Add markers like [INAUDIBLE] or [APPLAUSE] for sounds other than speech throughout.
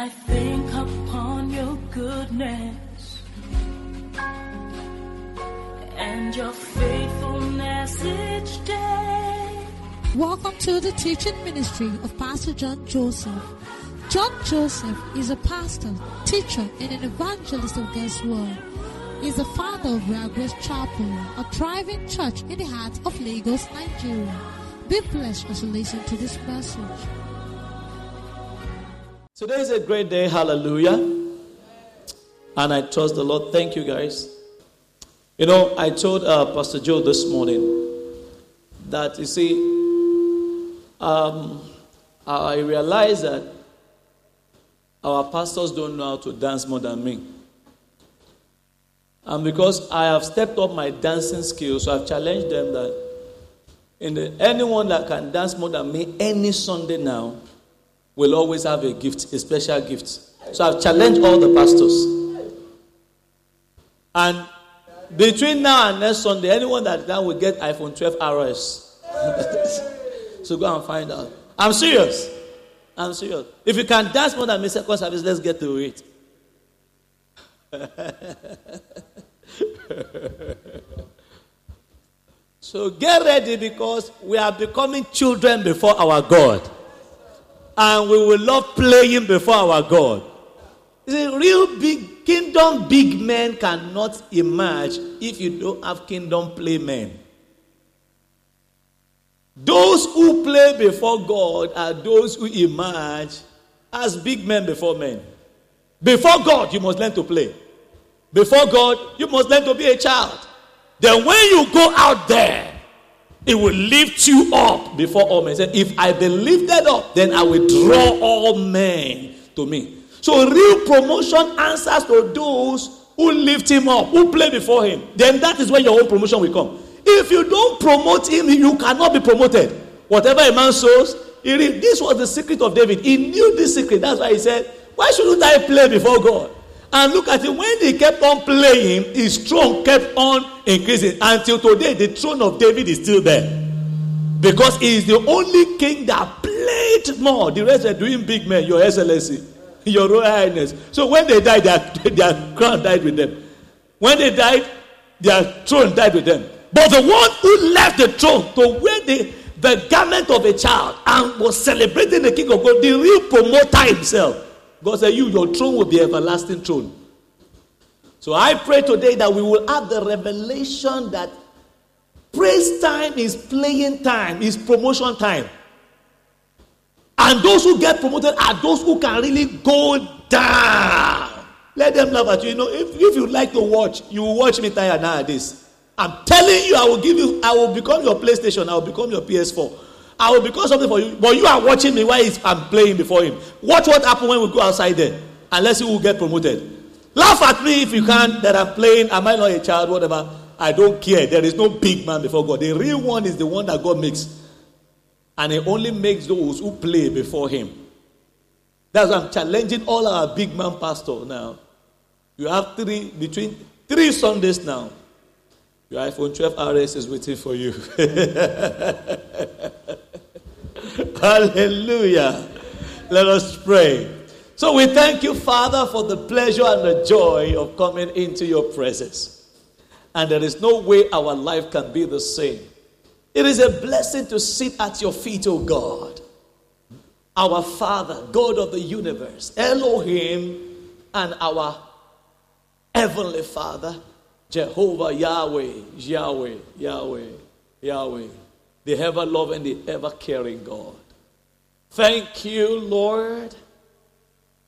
I think upon your goodness and your faithfulness each day. Welcome to the teaching ministry of Pastor John Joseph. John Joseph is a pastor, teacher, and an evangelist of God's Word. He is the father of Real Chapel, a thriving church in the heart of Lagos, Nigeria. Be blessed as you listen to this message. Today is a great day, hallelujah. And I trust the Lord. Thank you, guys. You know, I told uh, Pastor Joe this morning that, you see, um, I realized that our pastors don't know how to dance more than me. And because I have stepped up my dancing skills, so I've challenged them that in the, anyone that can dance more than me any Sunday now will always have a gift, a special gift. So I've challenged all the pastors. And between now and next Sunday, anyone that can will get iPhone 12 RS. [LAUGHS] so go and find out. I'm serious. I'm serious. If you can dance more than me second service, let's get to it. [LAUGHS] so get ready because we are becoming children before our God. And we will love playing before our God. See, real big kingdom big men cannot emerge if you don't have kingdom play men. Those who play before God are those who emerge as big men before men. Before God, you must learn to play. Before God, you must learn to be a child. Then when you go out there, it will lift you up before all men. Say, if I be lifted up, then I will draw all men to me. So real promotion answers to those who lift him up, who play before him. Then that is where your own promotion will come. If you don't promote him, you cannot be promoted. Whatever a man sows, this was the secret of David. He knew this secret. That's why he said, Why shouldn't I play before God? And look at it, when he kept on playing, his throne kept on increasing. Until today, the throne of David is still there. Because he is the only king that played more. The rest are doing big men, your excellency, [LAUGHS] your royal highness. So when they died, their, [LAUGHS] their crown died with them. When they died, their throne died with them. But the one who left the throne to wear the, the garment of a child and was celebrating the king of God, the real promoter himself, God said, You, your throne will be everlasting throne. So I pray today that we will have the revelation that praise time is playing time, is promotion time. And those who get promoted are those who can really go down. Let them laugh at you. You know, if, if you like to watch, you will watch me tired nowadays. I'm telling you, I will give you, I will become your PlayStation, I will become your PS4. I will become something for you. But you are watching me while I'm playing before him. Watch what happens when we go outside there. Unless you will get promoted. Laugh at me if you can that I'm playing. Am I not a child? Whatever. I don't care. There is no big man before God. The real one is the one that God makes. And He only makes those who play before Him. That's why I'm challenging all our big man pastors now. You have three, between three Sundays now. Your iPhone 12 RS is waiting for you. [LAUGHS] [LAUGHS] Hallelujah. Let us pray. So we thank you, Father, for the pleasure and the joy of coming into your presence. And there is no way our life can be the same. It is a blessing to sit at your feet, O God. Our Father, God of the universe, Elohim, and our Heavenly Father, Jehovah, Yahweh, Yahweh, Yahweh, Yahweh, the ever loving, the ever caring God. Thank you, Lord,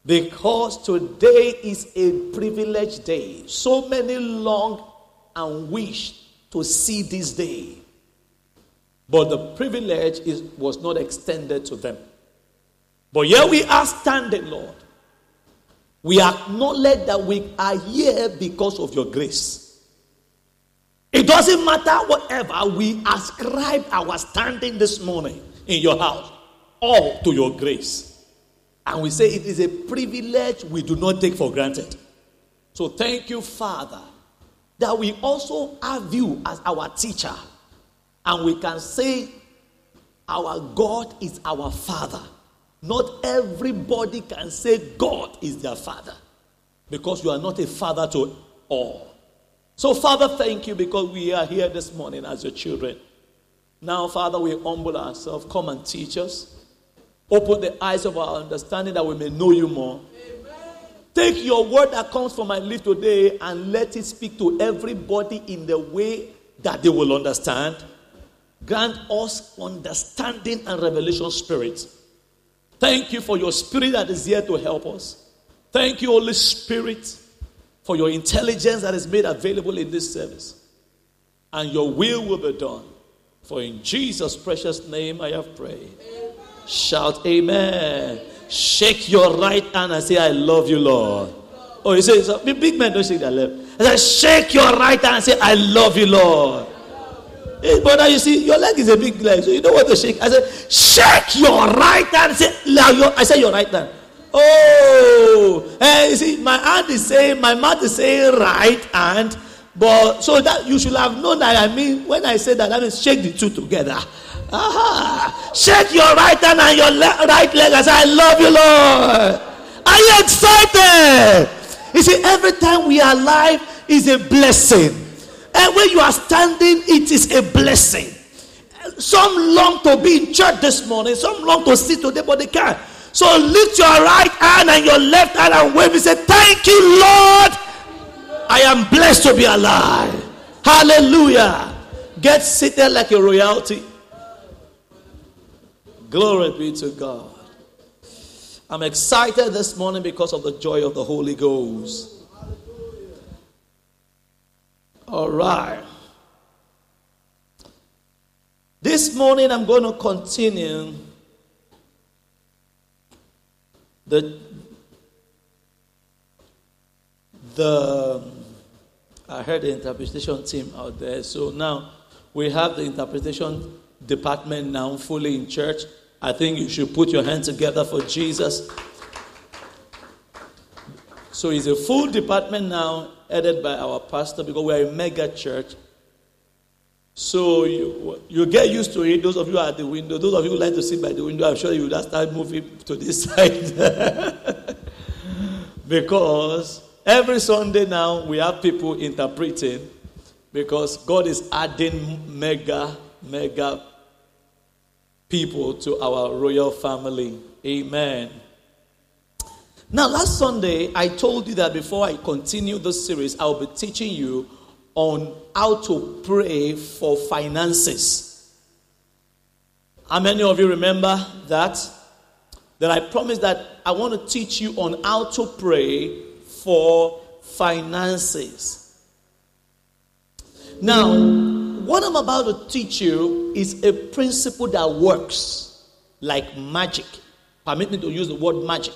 because today is a privileged day. So many long and wish to see this day. But the privilege is, was not extended to them. But here we are standing, Lord. We acknowledge that we are here because of your grace. It doesn't matter whatever, we ascribe our standing this morning in your house all to your grace. And we say it is a privilege we do not take for granted. So thank you, Father, that we also have you as our teacher. And we can say, Our God is our Father. Not everybody can say God is their father because you are not a father to all. So, Father, thank you because we are here this morning as your children. Now, Father, we humble ourselves. Come and teach us. Open the eyes of our understanding that we may know you more. Amen. Take your word that comes from my lips today and let it speak to everybody in the way that they will understand. Grant us understanding and revelation spirit. Thank you for your spirit that is here to help us. Thank you, Holy Spirit, for your intelligence that is made available in this service. And your will will be done. For in Jesus' precious name I have prayed. Amen. Shout amen. Shake your right hand and say, I love you, Lord. Oh, you say, so big men don't shake their left. I say, shake your right hand and say, I love you, Lord. Hey, brother, you see, your leg is a big leg, so you don't want to shake. I said, shake your right hand. Said, I said, your right hand. Oh, hey, you see, my hand is saying, my mouth is saying right hand, but so that you should have known that I mean, when I say that, I mean shake the two together. Aha. Shake your right hand and your le- right leg and say, I love you, Lord. Are you excited? You see, every time we are alive is a blessing. And when you are standing, it is a blessing. Some long to be in church this morning, some long to sit today, but they can't. So lift your right hand and your left hand and wave and say, Thank you, Lord. I am blessed to be alive. Hallelujah. Get seated like a royalty. Glory be to God. I'm excited this morning because of the joy of the Holy Ghost. All right. This morning I'm going to continue the the I heard the interpretation team out there. So now we have the interpretation department now fully in church. I think you should put your hands together for Jesus. So it's a full department now, headed by our pastor, because we're a mega church. So you, you get used to it. Those of you at the window, those of you who like to sit by the window, I'm sure you will start moving [LAUGHS] to this side. [LAUGHS] because every Sunday now we have people interpreting because God is adding mega, mega people to our royal family. Amen. Now, last Sunday, I told you that before I continue this series, I'll be teaching you on how to pray for finances. How many of you remember that? That I promised that I want to teach you on how to pray for finances. Now, what I'm about to teach you is a principle that works like magic. Permit me to use the word magic.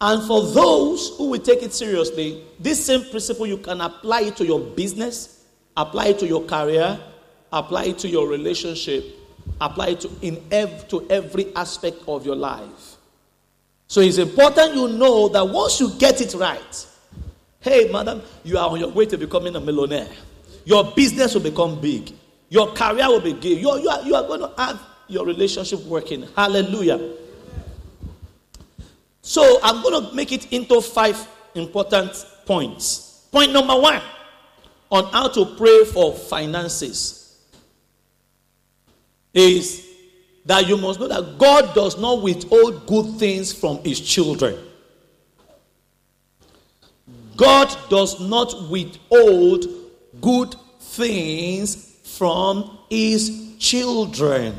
And for those who will take it seriously, this same principle you can apply it to your business, apply it to your career, apply it to your relationship, apply it to, in ev- to every aspect of your life. So it's important you know that once you get it right, hey, madam, you are on your way to becoming a millionaire. Your business will become big. Your career will be big. You are, you are, you are going to have your relationship working. Hallelujah. So I'm going to make it into five important points. Point number one on how to pray for finances is that you must know that God does not withhold good things from his children. God does not withhold good things from his children.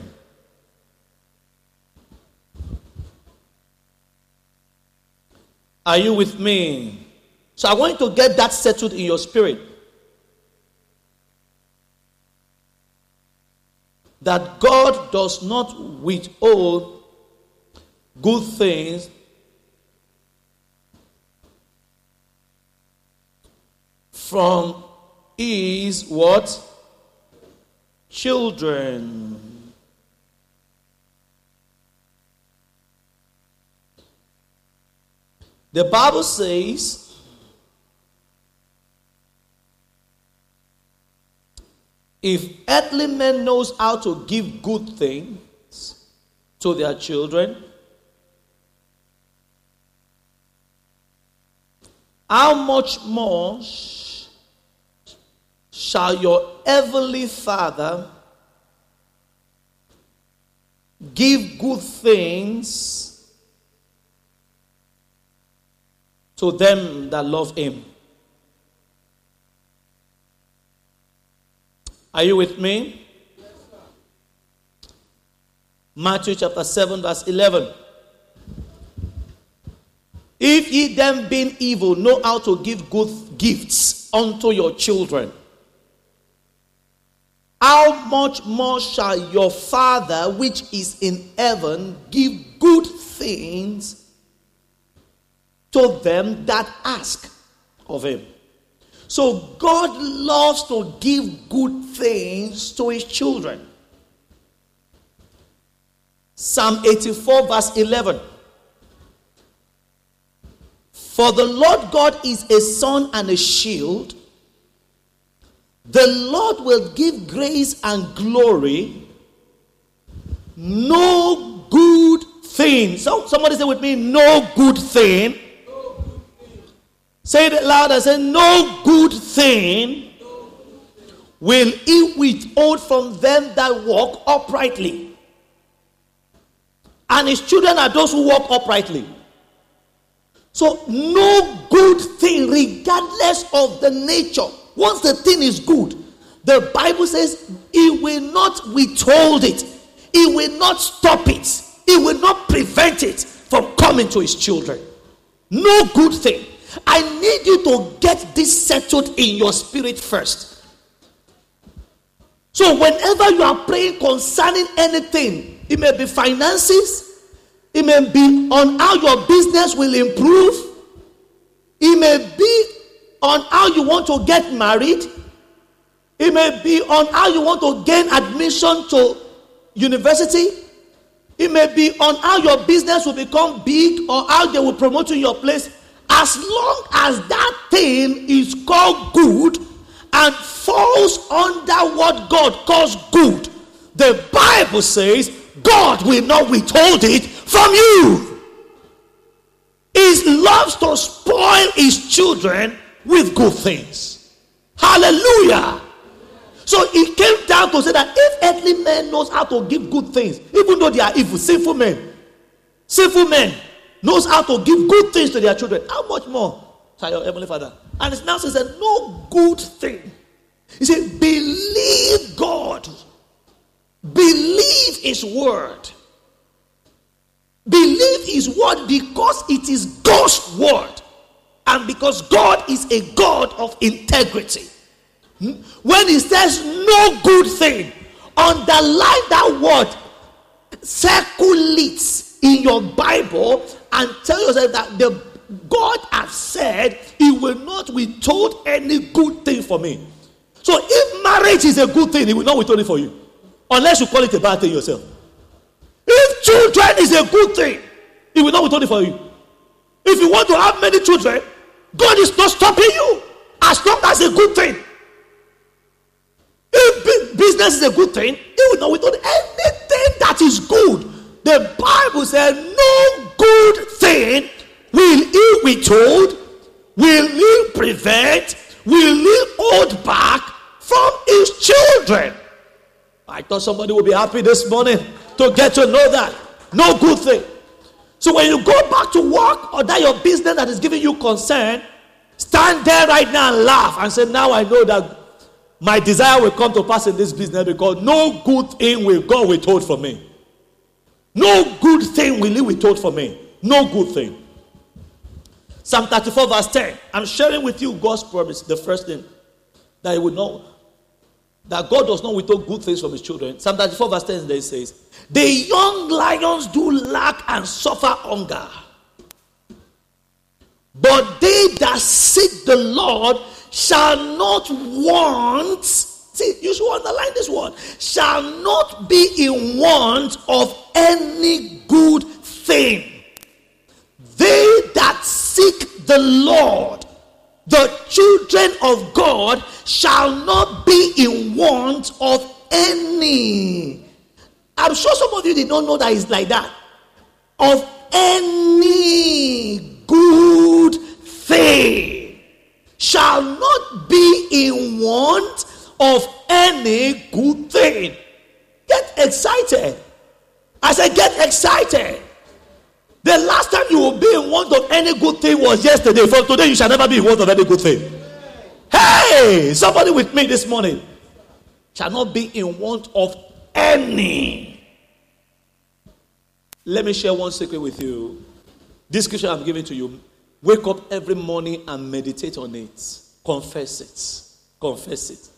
Are you with me? So I want you to get that settled in your spirit. That God does not withhold good things from is what? Children. The Bible says, if earthly man knows how to give good things to their children, how much more shall your heavenly Father give good things to them that love him? Are you with me? Matthew chapter 7, verse 11. If ye then, being evil, know how to give good gifts unto your children, how much more shall your Father which is in heaven give good things to them that ask of him? So God loves to give good things to his children. Psalm 84, verse 11. For the Lord God is a sun and a shield. The Lord will give grace and glory. No good thing. So somebody say with me, no good thing. Say it loud and say, no good thing will he withhold from them that walk uprightly. And his children are those who walk uprightly. So, no good thing, regardless of the nature, once the thing is good, the Bible says he will not withhold it, he will not stop it, he will not prevent it from coming to his children. No good thing. I need you to get this settled in your spirit first. So, whenever you are praying concerning anything, it may be finances. It may be on how your business will improve. It may be on how you want to get married. It may be on how you want to gain admission to university. It may be on how your business will become big or how they will promote you in your place. As long as that thing is called good and falls under what God calls good, the Bible says God will not withhold it from you. He loves to spoil his children with good things. Hallelujah. So he came down to say that if earthly man knows how to give good things, even though they are evil, sinful men, sinful men knows how to give good things to their children, how much more shall your heavenly Father? And it now says that no good thing. He said, believe God Believe His word. Believe His word because it is God's word and because God is a God of integrity. Hmm? When He says no good thing, underline that word, circle it in your Bible, and tell yourself that the God has said He will not withhold any good thing for me. So if marriage is a good thing, He will not withhold it for you. Unless you call it a bad thing yourself. If children is a good thing, He will not withhold it for you. If you want to have many children, God is not stopping you as long as a good thing. If business is a good thing, He will not withhold anything that is good. The Bible said, No good thing will He withhold, will He prevent, will He hold back from His children. I thought somebody would be happy this morning to get to know that. No good thing. So when you go back to work or that your business that is giving you concern, stand there right now and laugh and say, Now I know that my desire will come to pass in this business because no good thing will God withhold from me. No good thing will He withhold from me. No good thing. Psalm 34, verse 10. I'm sharing with you God's promise, the first thing that He would know that God does not withhold good things from his children. Psalm 34, verse 10 there says, The young lions do lack and suffer hunger. But they that seek the Lord shall not want. See, you should underline this word. Shall not be in want of any good thing. They that seek the Lord the children of God shall not be in want of any. I'm sure some of you did not know that it's like that. Of any good thing shall not be in want of any good thing. Get excited. I said, get excited. The last time you will be in want of any good thing was yesterday. From today, you shall never be in want of any good thing. Hey, somebody with me this morning shall not be in want of any. Let me share one secret with you. This scripture I'm giving to you. Wake up every morning and meditate on it. Confess it. Confess it.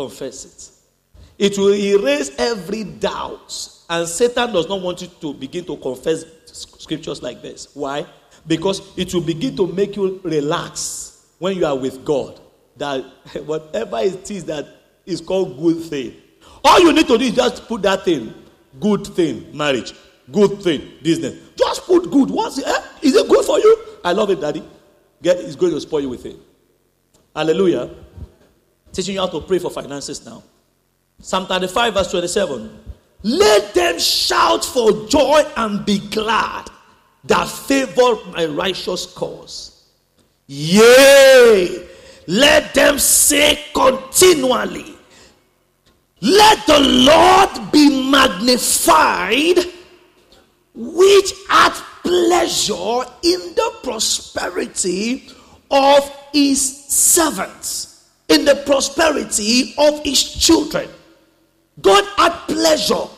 Confess it. It will erase every doubt. And Satan does not want you to begin to confess scriptures like this. Why? Because it will begin to make you relax when you are with God. That [LAUGHS] whatever it is that is called good thing. All you need to do is just put that thing, good thing, marriage, good thing, business. Just put good. What's it? Eh? Is it good for you? I love it, Daddy. Get it's going to spoil you with it. Hallelujah. Teaching you how to pray for finances now. Psalm 35, verse 27. Let them shout for joy and be glad that favor my righteous cause. Yea, let them say continually, Let the Lord be magnified, which hath pleasure in the prosperity of his servants, in the prosperity of his children. God had pleasure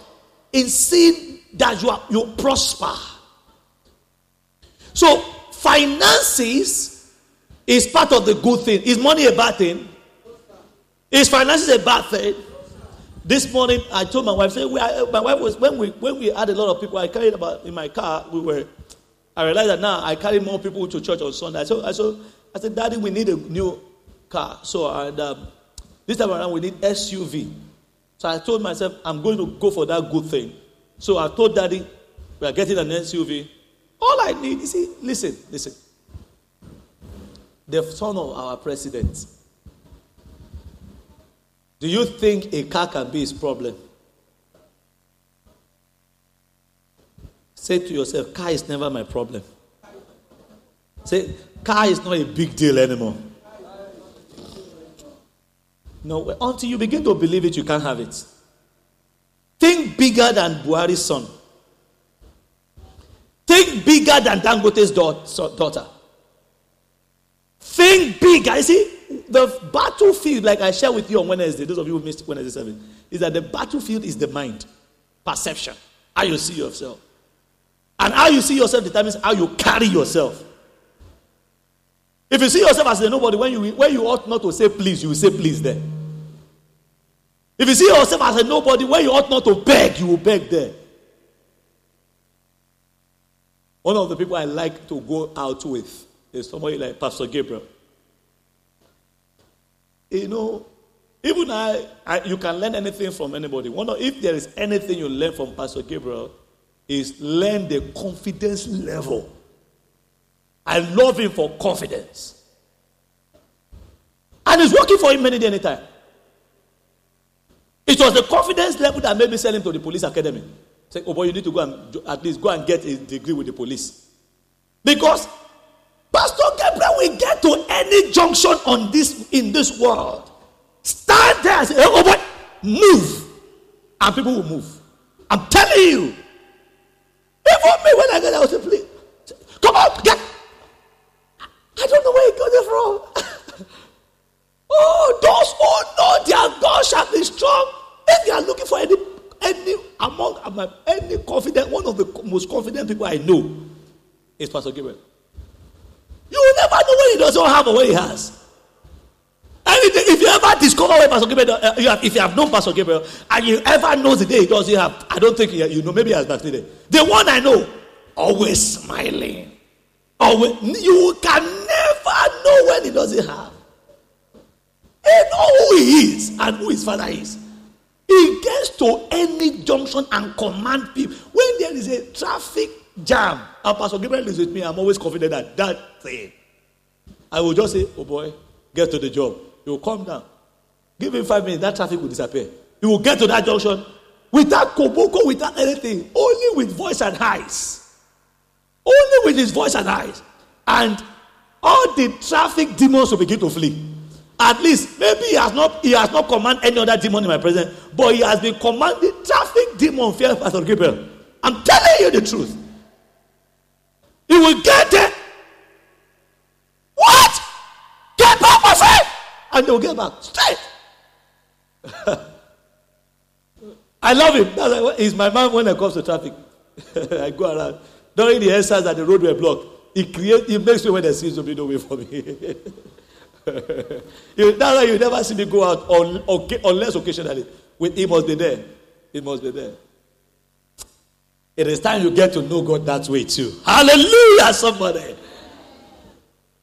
in seeing that you, are, you prosper. So, finances is part of the good thing. Is money a bad thing? Is finances a bad thing? This morning, I told my wife, say, my wife was when we when we had a lot of people. I carried about in my car. We were. I realized that now I carry more people to church on Sunday. So I I said, Daddy, we need a new car. So and um, this time around, we need SUV. So I told myself, I'm going to go for that good thing. So I told daddy, we are getting an SUV. All I need, you see, listen, listen. The son of our president. Do you think a car can be his problem? Say to yourself, car is never my problem. Say, car is not a big deal anymore. No, until you begin to believe it, you can't have it. Think bigger than Buhari's son. Think bigger than Dangote's daughter. Think bigger. You see, the battlefield, like I shared with you on Wednesday, those of you who missed Wednesday 7, is that the battlefield is the mind, perception, how you see yourself. And how you see yourself determines how you carry yourself. If you see yourself as a nobody, when you, when you ought not to say please, you will say please there. If you see yourself as a nobody, when you ought not to beg, you will beg there. One of the people I like to go out with is somebody like Pastor Gabriel. You know, even I, I you can learn anything from anybody. One of, if there is anything you learn from Pastor Gabriel, is learn the confidence level I love him for confidence. And it's working for him many days, anytime. It was the confidence level that made me send him to the police academy. Say, oh boy, you need to go and at least go and get a degree with the police. Because Pastor Gabriel will get to any junction on this in this world. Stand there and say, oh boy, move. And people will move. I'm telling you. Even me when I get there, I was say. Come on, get I don't know where he got it from. [LAUGHS] oh, those who know their God shall be strong. If you are looking for any any among any confident, one of the most confident people I know is Pastor Gabriel. You will never know when he doesn't have or when he has. Anything, if you ever discover where Pastor Gabriel, uh, you if you have known Pastor Gabriel and you ever know the day he doesn't have, I don't think you know, maybe he has backslided. The one I know, always smiling. Always, you can never know when he doesn't have. He know who he is and who his father is. He gets to any junction and command people. When there is a traffic jam, and Pastor Gabriel is with me, I'm always confident that that thing. I will just say, oh boy, get to the job. He will come down. Give him five minutes, that traffic will disappear. He will get to that junction. without koboko, without anything, only with voice and eyes. Only with his voice and eyes. And all the traffic demons will begin to flee. At least, maybe he has not he has not commanded any other demon in my presence, but he has been commanding traffic demon fear Pastor Gabriel. I'm telling you the truth. He will get there. What? Get back, my friend! And they'll get back straight. [LAUGHS] I love him. He's my man when it comes to traffic. [LAUGHS] I go around. During the exercise that the road were blocked, he creates he makes me when there seems to be no way for me. [LAUGHS] you, that's why you never see me go out on, unless occasionally. With he must be there. He must be there. It is time you get to know God that way too. Hallelujah, somebody.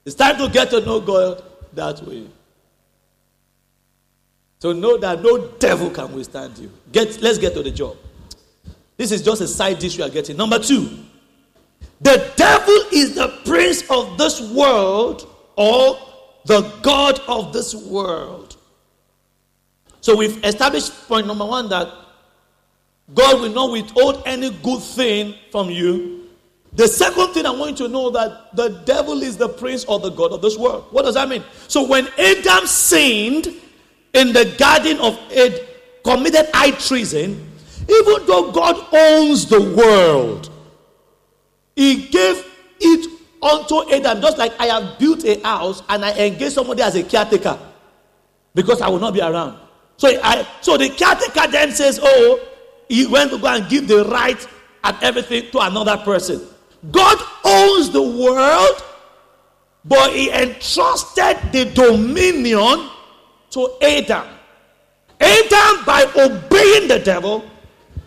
It's time to get to know God that way. To know that no devil can withstand you. Get, let's get to the job. This is just a side dish we are getting. Number two, the devil is the prince of this world or the God of this world. So we've established point number one that God will not withhold any good thing from you. The second thing I want you to know that the devil is the prince or the God of this world. What does that mean? So when Adam sinned in the garden of Eden, committed high treason, even though God owns the world, he gave it unto Adam, just like I have built a house and I engage somebody as a caretaker because I will not be around. So I so the caretaker then says, Oh, he went to go and give the right and everything to another person. God owns the world, but he entrusted the dominion to Adam. Adam, by obeying the devil,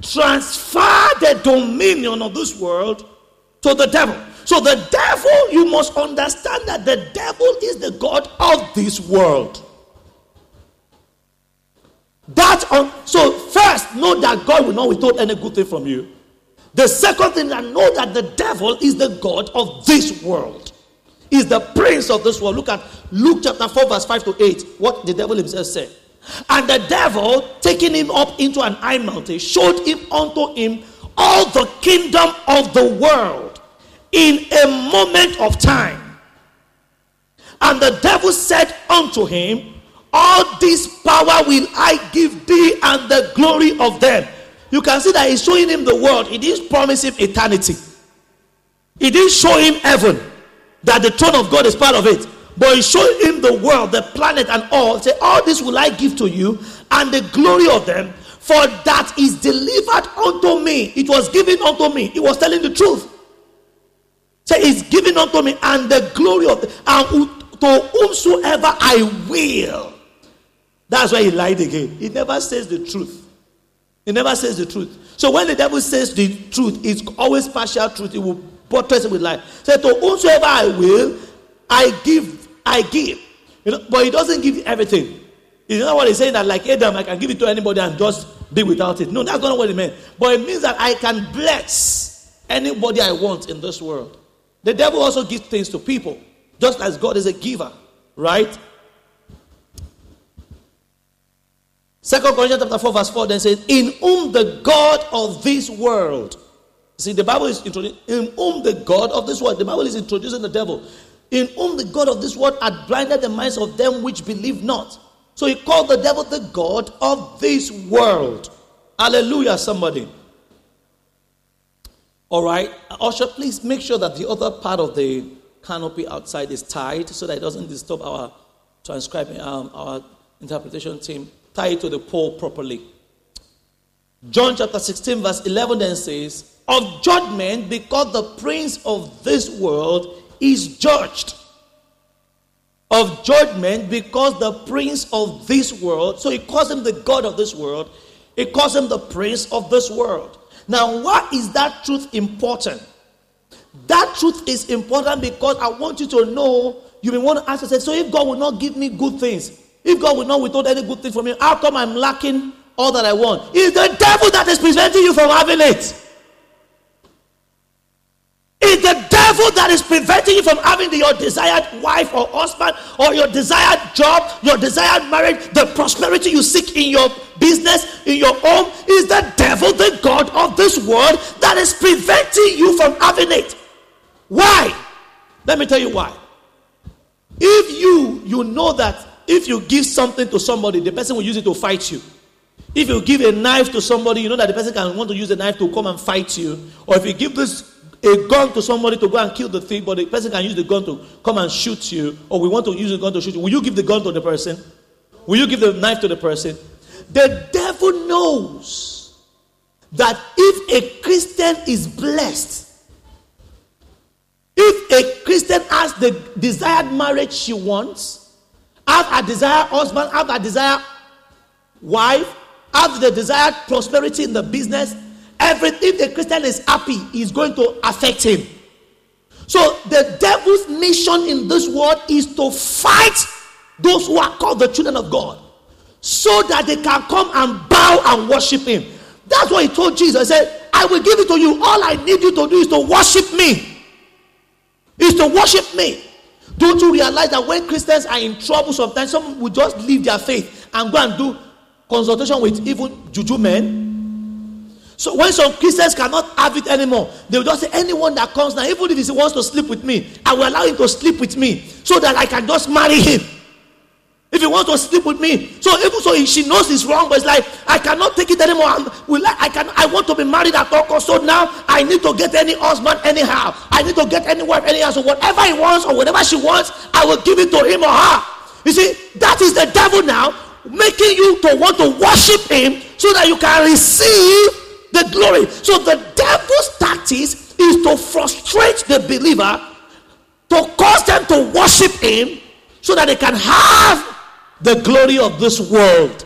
transferred the dominion of this world to the devil. So the devil, you must understand that the devil is the God of this world. That on, so first know that God will not withhold any good thing from you. The second thing, that know that the devil is the God of this world. Is the prince of this world. Look at Luke chapter 4, verse 5 to 8. What the devil himself said. And the devil, taking him up into an high mountain, showed him unto him all the kingdom of the world in a moment of time. And the devil said unto him, All this power will I give thee and the glory of them. You can see that he's showing him the world. He didn't promise him eternity. He didn't show him heaven, that the throne of God is part of it. But he showed him the world, the planet, and all. Say, All this will I give to you, and the glory of them, for that is delivered unto me. It was given unto me. He was telling the truth. Say, it's given unto me, and the glory of the, and to whomsoever I will. That's why he lied again. He never says the truth. He never says the truth. So when the devil says the truth, it's always partial truth. He will buttress it with lie. Say, to whomsoever I will, I give, I give. You know, but he doesn't give everything. You know what he's saying that like Adam, I can give it to anybody and just be without it. No, that's not what it meant. But it means that I can bless anybody I want in this world. The devil also gives things to people, just as God is a giver, right? Second Corinthians chapter 4, verse 4 then says, In whom the God of this world. See, the Bible is introducing in whom the God of this world. The Bible is introducing the devil. In whom the God of this world had blinded the minds of them which believe not. So he called the devil the God of this world. Hallelujah, somebody. All right. Usher, please make sure that the other part of the canopy outside is tied so that it doesn't disturb our transcribing, um, our interpretation team. Tie it to the pole properly. John chapter 16, verse 11 then says, Of judgment, because the prince of this world is judged. Of judgment, because the prince of this world, so he calls him the God of this world, he calls him the prince of this world. Now, why is that truth important? That truth is important because I want you to know you may want to ask yourself, so if God will not give me good things, if God will not withhold any good thing from me, how come I'm lacking all that I want? It's the devil that is preventing you from having it. It's the devil that is preventing you from having your desired wife or husband or your desired job, your desired marriage, the prosperity you seek in your business, in your home, is the devil, the God of this world, that is preventing you from having it. Why? Let me tell you why. If you you know that if you give something to somebody, the person will use it to fight you. If you give a knife to somebody, you know that the person can want to use a knife to come and fight you. Or if you give this a gun to somebody to go and kill the thief, but the person can use the gun to come and shoot you, or we want to use the gun to shoot you, will you give the gun to the person? Will you give the knife to the person? The devil knows that if a Christian is blessed, if a Christian has the desired marriage she wants, have a desired husband, have a desired wife, have the desired prosperity in the business, everything the Christian is happy, is going to affect him. So the devil's mission in this world is to fight those who are called the children of God so that they can come and bow and worship him. That's what he told Jesus. He said, I will give it to you. All I need you to do is to worship me. Is to worship me. Don't you realize that when Christians are in trouble, sometimes some will just leave their faith and go and do consultation with even juju men? So when some Christians cannot have it anymore, they will just say, anyone that comes now, even if he wants to sleep with me, I will allow him to sleep with me so that I can just marry him. If he wants to sleep with me, so even so she knows it's wrong, but it's like I cannot take it anymore. I'm, I can I want to be married at all costs. So now I need to get any husband anyhow. I need to get any wife anyhow. So whatever he wants or whatever she wants, I will give it to him or her. You see, that is the devil now making you to want to worship him so that you can receive the glory. So the devil's tactics is to frustrate the believer, to cause them to worship him so that they can have the glory of this world.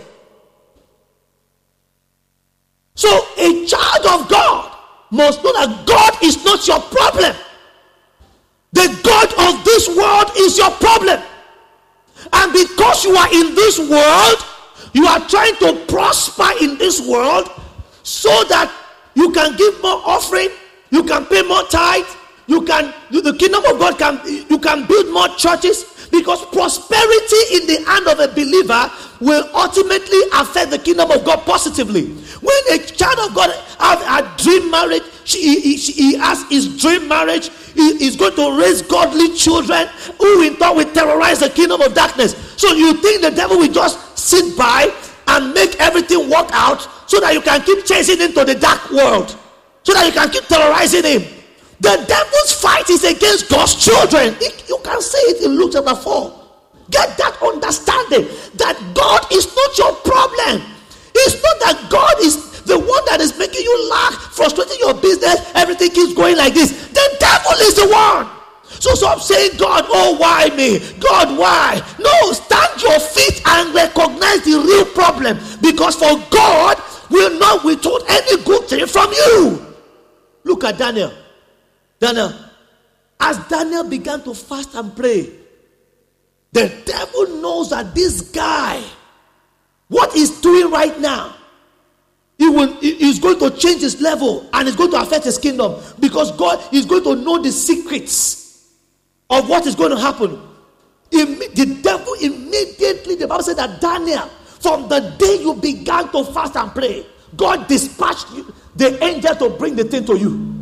So, a child of God must know that God is not your problem. The God of this world is your problem. And because you are in this world, you are trying to prosper in this world so that you can give more offering, you can pay more tithe, you can the kingdom of God can you can build more churches, because prosperity in the hand of a believer will ultimately affect the kingdom of God positively. When a child of God have a dream marriage, she, he, he has his dream marriage, he is going to raise godly children who in turn will terrorize the kingdom of darkness. So you think the devil will just sit by and make everything work out so that you can keep chasing into the dark world, so that you can keep terrorizing him. The devil's fight is against God's children. You can see it in Luke chapter 4. Get that understanding that God is not your problem. It's not that God is the one that is making you lack, frustrating your business, everything keeps going like this. The devil is the one. So stop saying, God, oh, why me? God, why? No, stand your feet and recognize the real problem. Because for God will not withhold any good thing from you. Look at Daniel. Daniel, as Daniel began to fast and pray, the devil knows that this guy, what he's doing right now, he will he's going to change his level and it's going to affect his kingdom because God is going to know the secrets of what is going to happen. The devil immediately, the Bible said that Daniel, from the day you began to fast and pray, God dispatched you, the angel to bring the thing to you.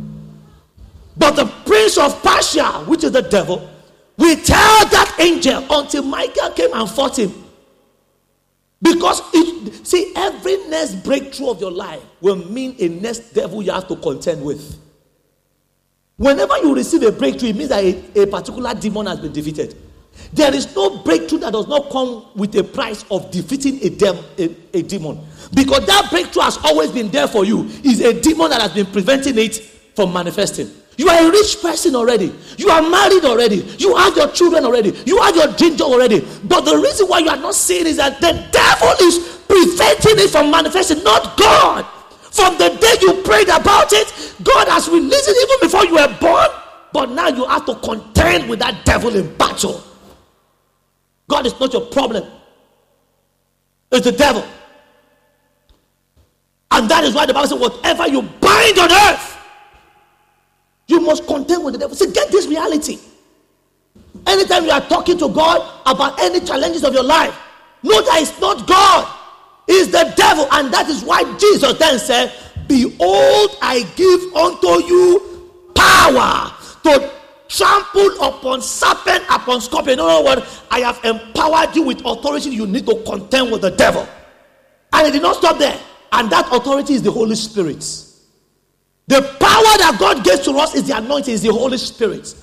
But the prince of Persia, which is the devil, will tell that angel until Michael came and fought him. Because it, see, every next breakthrough of your life will mean a next devil you have to contend with. Whenever you receive a breakthrough, it means that a, a particular demon has been defeated. There is no breakthrough that does not come with a price of defeating a, dem, a, a demon. Because that breakthrough has always been there for you. Is a demon that has been preventing it from manifesting. You are a rich person already. You are married already. You have your children already. You have your dream job already. But the reason why you are not seeing is that the devil is preventing it from manifesting, not God. From the day you prayed about it, God has released it even before you were born. But now you have to contend with that devil in battle. God is not your problem, it's the devil. And that is why the Bible says, whatever you bind on earth You must contend with the devil. See, get this reality. Anytime you are talking to God about any challenges of your life, know that it's not God, it's the devil. And that is why Jesus then said, Behold, I give unto you power to trample upon serpent, upon scorpion. No, no, what? I have empowered you with authority. You need to contend with the devil. And it did not stop there. And that authority is the Holy Spirit. The power that God gives to us is the anointing, is the Holy Spirit.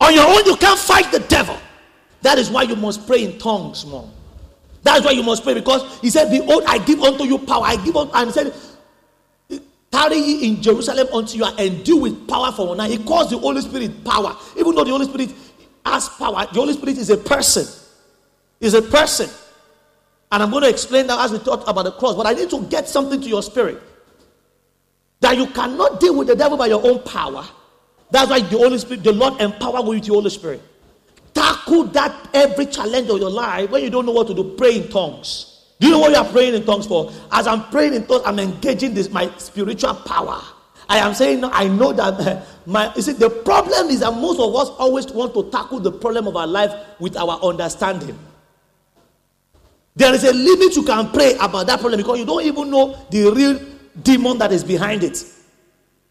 On your own, you can't fight the devil. That is why you must pray in tongues more. That's why you must pray because he said, Behold, I give unto you power. I give unto, and he said, Tarry ye in Jerusalem until you are endued with power from on high. He calls the Holy Spirit power. Even though the Holy Spirit has power, the Holy Spirit is a person. Is a person. And I'm going to explain that as we talk about the cross. But I need to get something to your spirit. That you cannot deal with the devil by your own power. That's why the Holy Spirit, the Lord empower with the Holy Spirit. Tackle that every challenge of your life when you don't know what to do. Pray in tongues. Do you know what you are praying in tongues for? As I'm praying in tongues, I'm engaging this my spiritual power. I am saying I know that eh, my you see the problem is that most of us always want to tackle the problem of our life with our understanding. There is a limit you can pray about that problem because you don't even know the real demon that is behind it.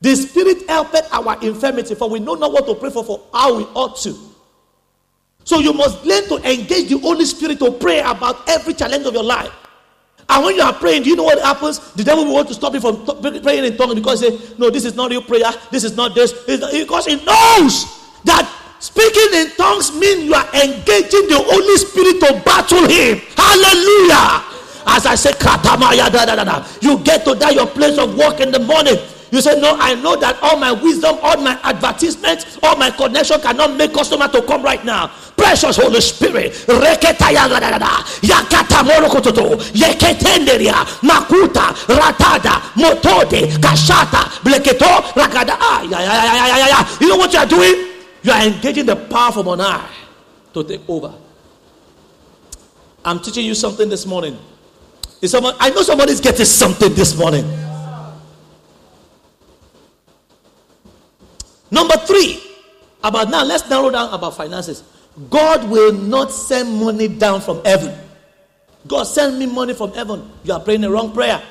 The Spirit helped our infirmity, for we know not what to pray for, for how we ought to. So you must learn to engage the Holy Spirit to pray about every challenge of your life. And when you are praying, do you know what happens? The devil will want to stop you from praying in tongues because he say, no, this is not real prayer. This is not this. because he knows that speaking in tongues means you are engaging the Holy Spirit to battle him. Hallelujah. As I say, you get to that your place of work in the morning. You say, No, I know that all my wisdom, all my advertisements, all my connection cannot make customer to come right now. Precious Holy Spirit. Makuta. Ratada. Motode. Kashata. Bleketo. Rakada. Ah, you know what you are doing? You are engaging the power from on high to take over. I'm teaching you something this morning. Someone, I know somebody's getting something this morning. Number three, about now, let's narrow down about finances. God will not send money down from heaven. God send me money from heaven. You are praying the wrong prayer.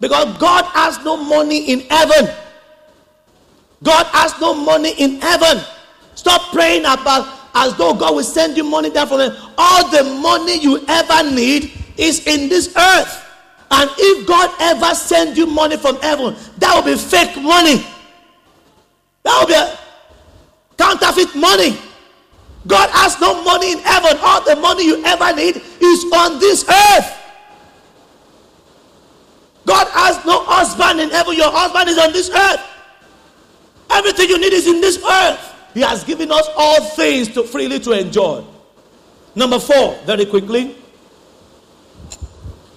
Because God has no money in heaven. God has no money in heaven. Stop praying about as though God will send you money down from heaven. All the money you ever need is in this earth. And if God ever send you money from heaven, that will be fake money. That will be a counterfeit money. God has no money in heaven. All the money you ever need is on this earth. God has no husband in heaven. Your husband is on this earth. Everything you need is in this earth. He has given us all things to freely to enjoy. Number four, very quickly.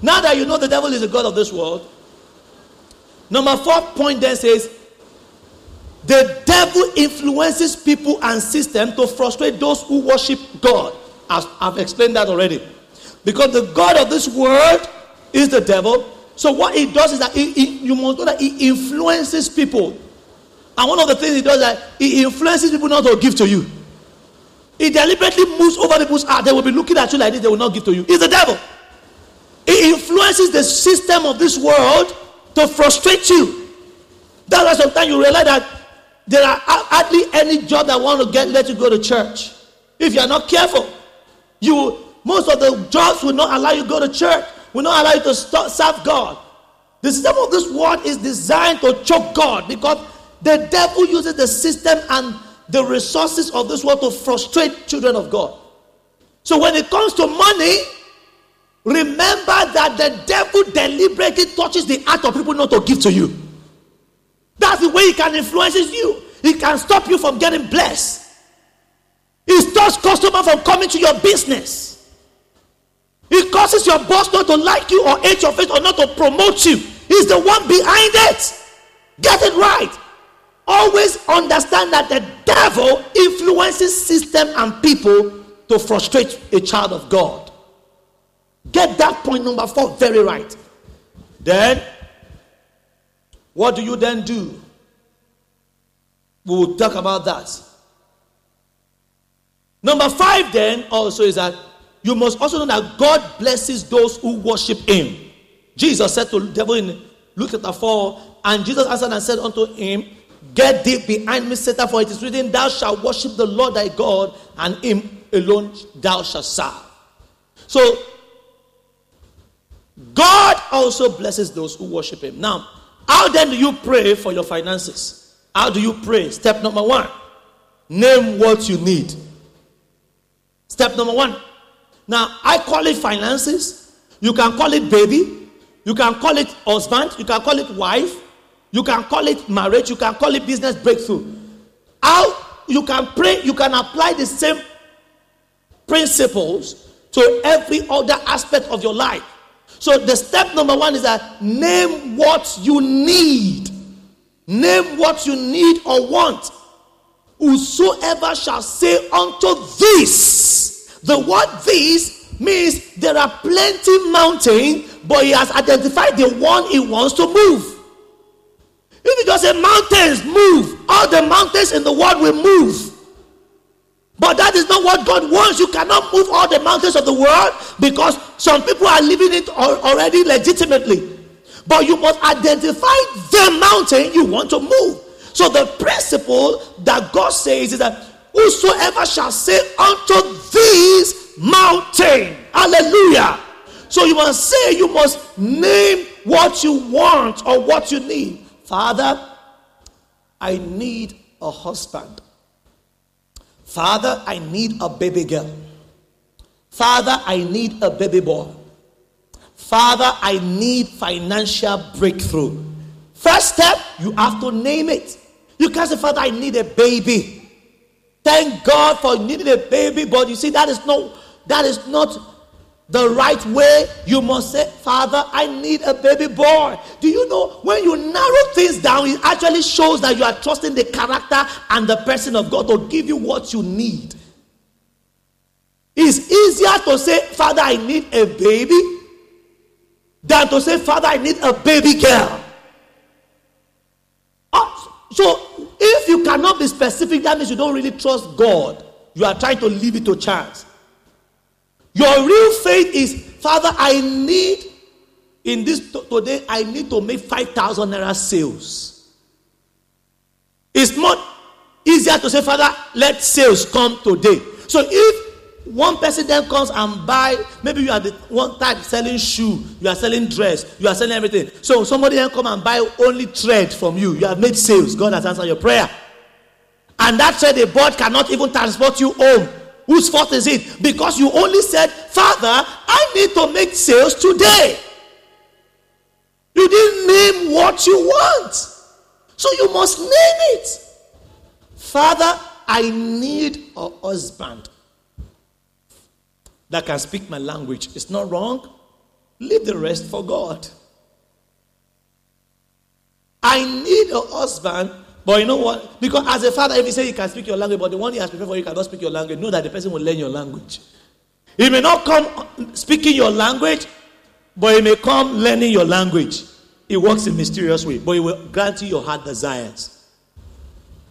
Now that you know the devil is the God of this world, number four point then says the devil influences people and systems to frustrate those who worship God. As I've explained that already. Because the God of this world is the devil. So what he does is that he, he, you must know that he influences people. And one of the things he does is that he influences people not to give to you. He deliberately moves over people's heart. They will be looking at you like this, they will not give to you. He's the devil. He influences the system of this world to frustrate you. That's why sometimes you realize that there are hardly any job that want to get let you go to church. If you are not careful, you most of the jobs will not allow you to go to church, will not allow you to start, serve God. The system of this world is designed to choke God because the devil uses the system and the resources of this world to frustrate children of God. So when it comes to money, remember that the devil deliberately touches the heart of people not to give to you. That's the way he can influence you. He can stop you from getting blessed. He stops customers from coming to your business. He causes your boss not to like you or hate your face or not to promote you. He's the one behind it. Get it right. Always understand that the devil influences system and people to frustrate a child of God. Get that point number four very right. Then what do you then do? We will talk about that. Number five, then, also is that you must also know that God blesses those who worship Him. Jesus said to the devil in Luke chapter 4, and Jesus answered and said unto him, Get thee behind me, Satan, for it is written, Thou shalt worship the Lord thy God, and him alone thou shalt serve. So, God also blesses those who worship him. Now, how then do you pray for your finances? How do you pray? Step number one name what you need. Step number one. Now, I call it finances. You can call it baby. You can call it husband. You can call it wife. You can call it marriage. You can call it business breakthrough. How you can pray, you can apply the same principles to every other aspect of your life. So, the step number one is that name what you need. Name what you need or want. Whosoever shall say unto this, the word this means there are plenty mountains, but he has identified the one he wants to move. If you just say mountains move, all the mountains in the world will move. But that is not what God wants. You cannot move all the mountains of the world because some people are living it already legitimately. But you must identify the mountain you want to move. So the principle that God says is that whosoever shall say unto this mountain, hallelujah. So you must say, you must name what you want or what you need. Father, I need a husband. Father, I need a baby girl. Father, I need a baby boy. Father, I need financial breakthrough. First step, you have to name it. You can't say, Father, I need a baby. Thank God for needing a baby, but you see, that is not that is not the right way, you must say, Father, I need a baby boy. Do you know when you narrow things down, it actually shows that you are trusting the character and the person of God to give you what you need. It's easier to say, Father, I need a baby, than to say, Father, I need a baby girl. Oh, so if you cannot be specific, that means you don't really trust God. You are trying to leave it to chance. Your real faith is, Father, I need in this today, I need to make 5,000 naira sales. It's not easier to say, Father, let sales come today. So if one person then comes and buy, maybe you are the one type selling shoe, you are selling dress, you are selling everything. So somebody then come and buy only thread from you. You have made sales. God has answered your prayer. And that thread they bought cannot even transport you home. Whose fault is it? Because you only said, Father, I need to make sales today. You didn't name what you want. So you must name it. Father, I need a husband that can speak my language. It's not wrong. Leave the rest for God. I need a husband but you know what? Because as a father, if you say you can speak your language, but the one he has prepared for you cannot speak your language, know that the person will learn your language. He may not come speaking your language, but he may come learning your language. It works in mysterious way, but he will grant you your heart desires.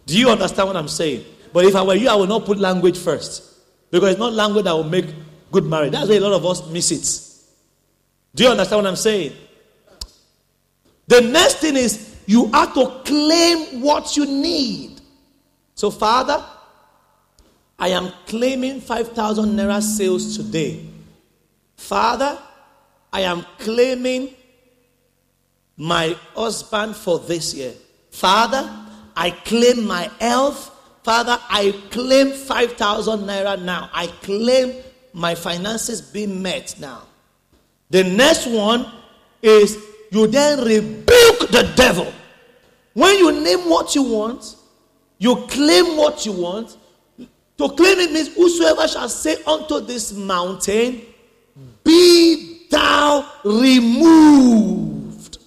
Do you understand what I'm saying? But if I were you, I would not put language first. Because it's not language that will make good marriage. That's why a lot of us miss it. Do you understand what I'm saying? The next thing is you have to claim what you need. So, Father, I am claiming 5,000 naira sales today. Father, I am claiming my husband for this year. Father, I claim my health. Father, I claim 5,000 naira now. I claim my finances being met now. The next one is you then rebuke the devil. When you name what you want, you claim what you want. To claim it means whosoever shall say unto this mountain, Be thou removed.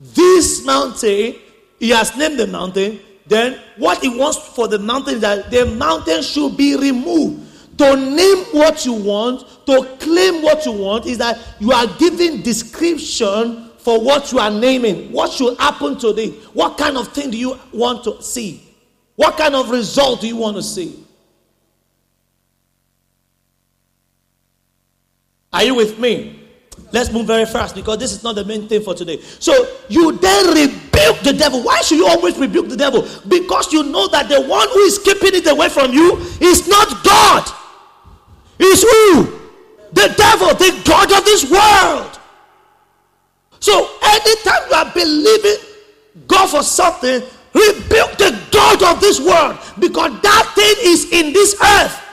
This mountain, he has named the mountain. Then what he wants for the mountain is that the mountain should be removed. To name what you want, to claim what you want, is that you are giving description for what you are naming. What should happen today? What kind of thing do you want to see? What kind of result do you want to see? Are you with me? Let's move very fast because this is not the main thing for today. So you then rebuke the devil. Why should you always rebuke the devil? Because you know that the one who is keeping it away from you is not God. It's who? The devil, the God of this world. So anytime you are believing God for something, rebuke the God of this world because that thing is in this earth.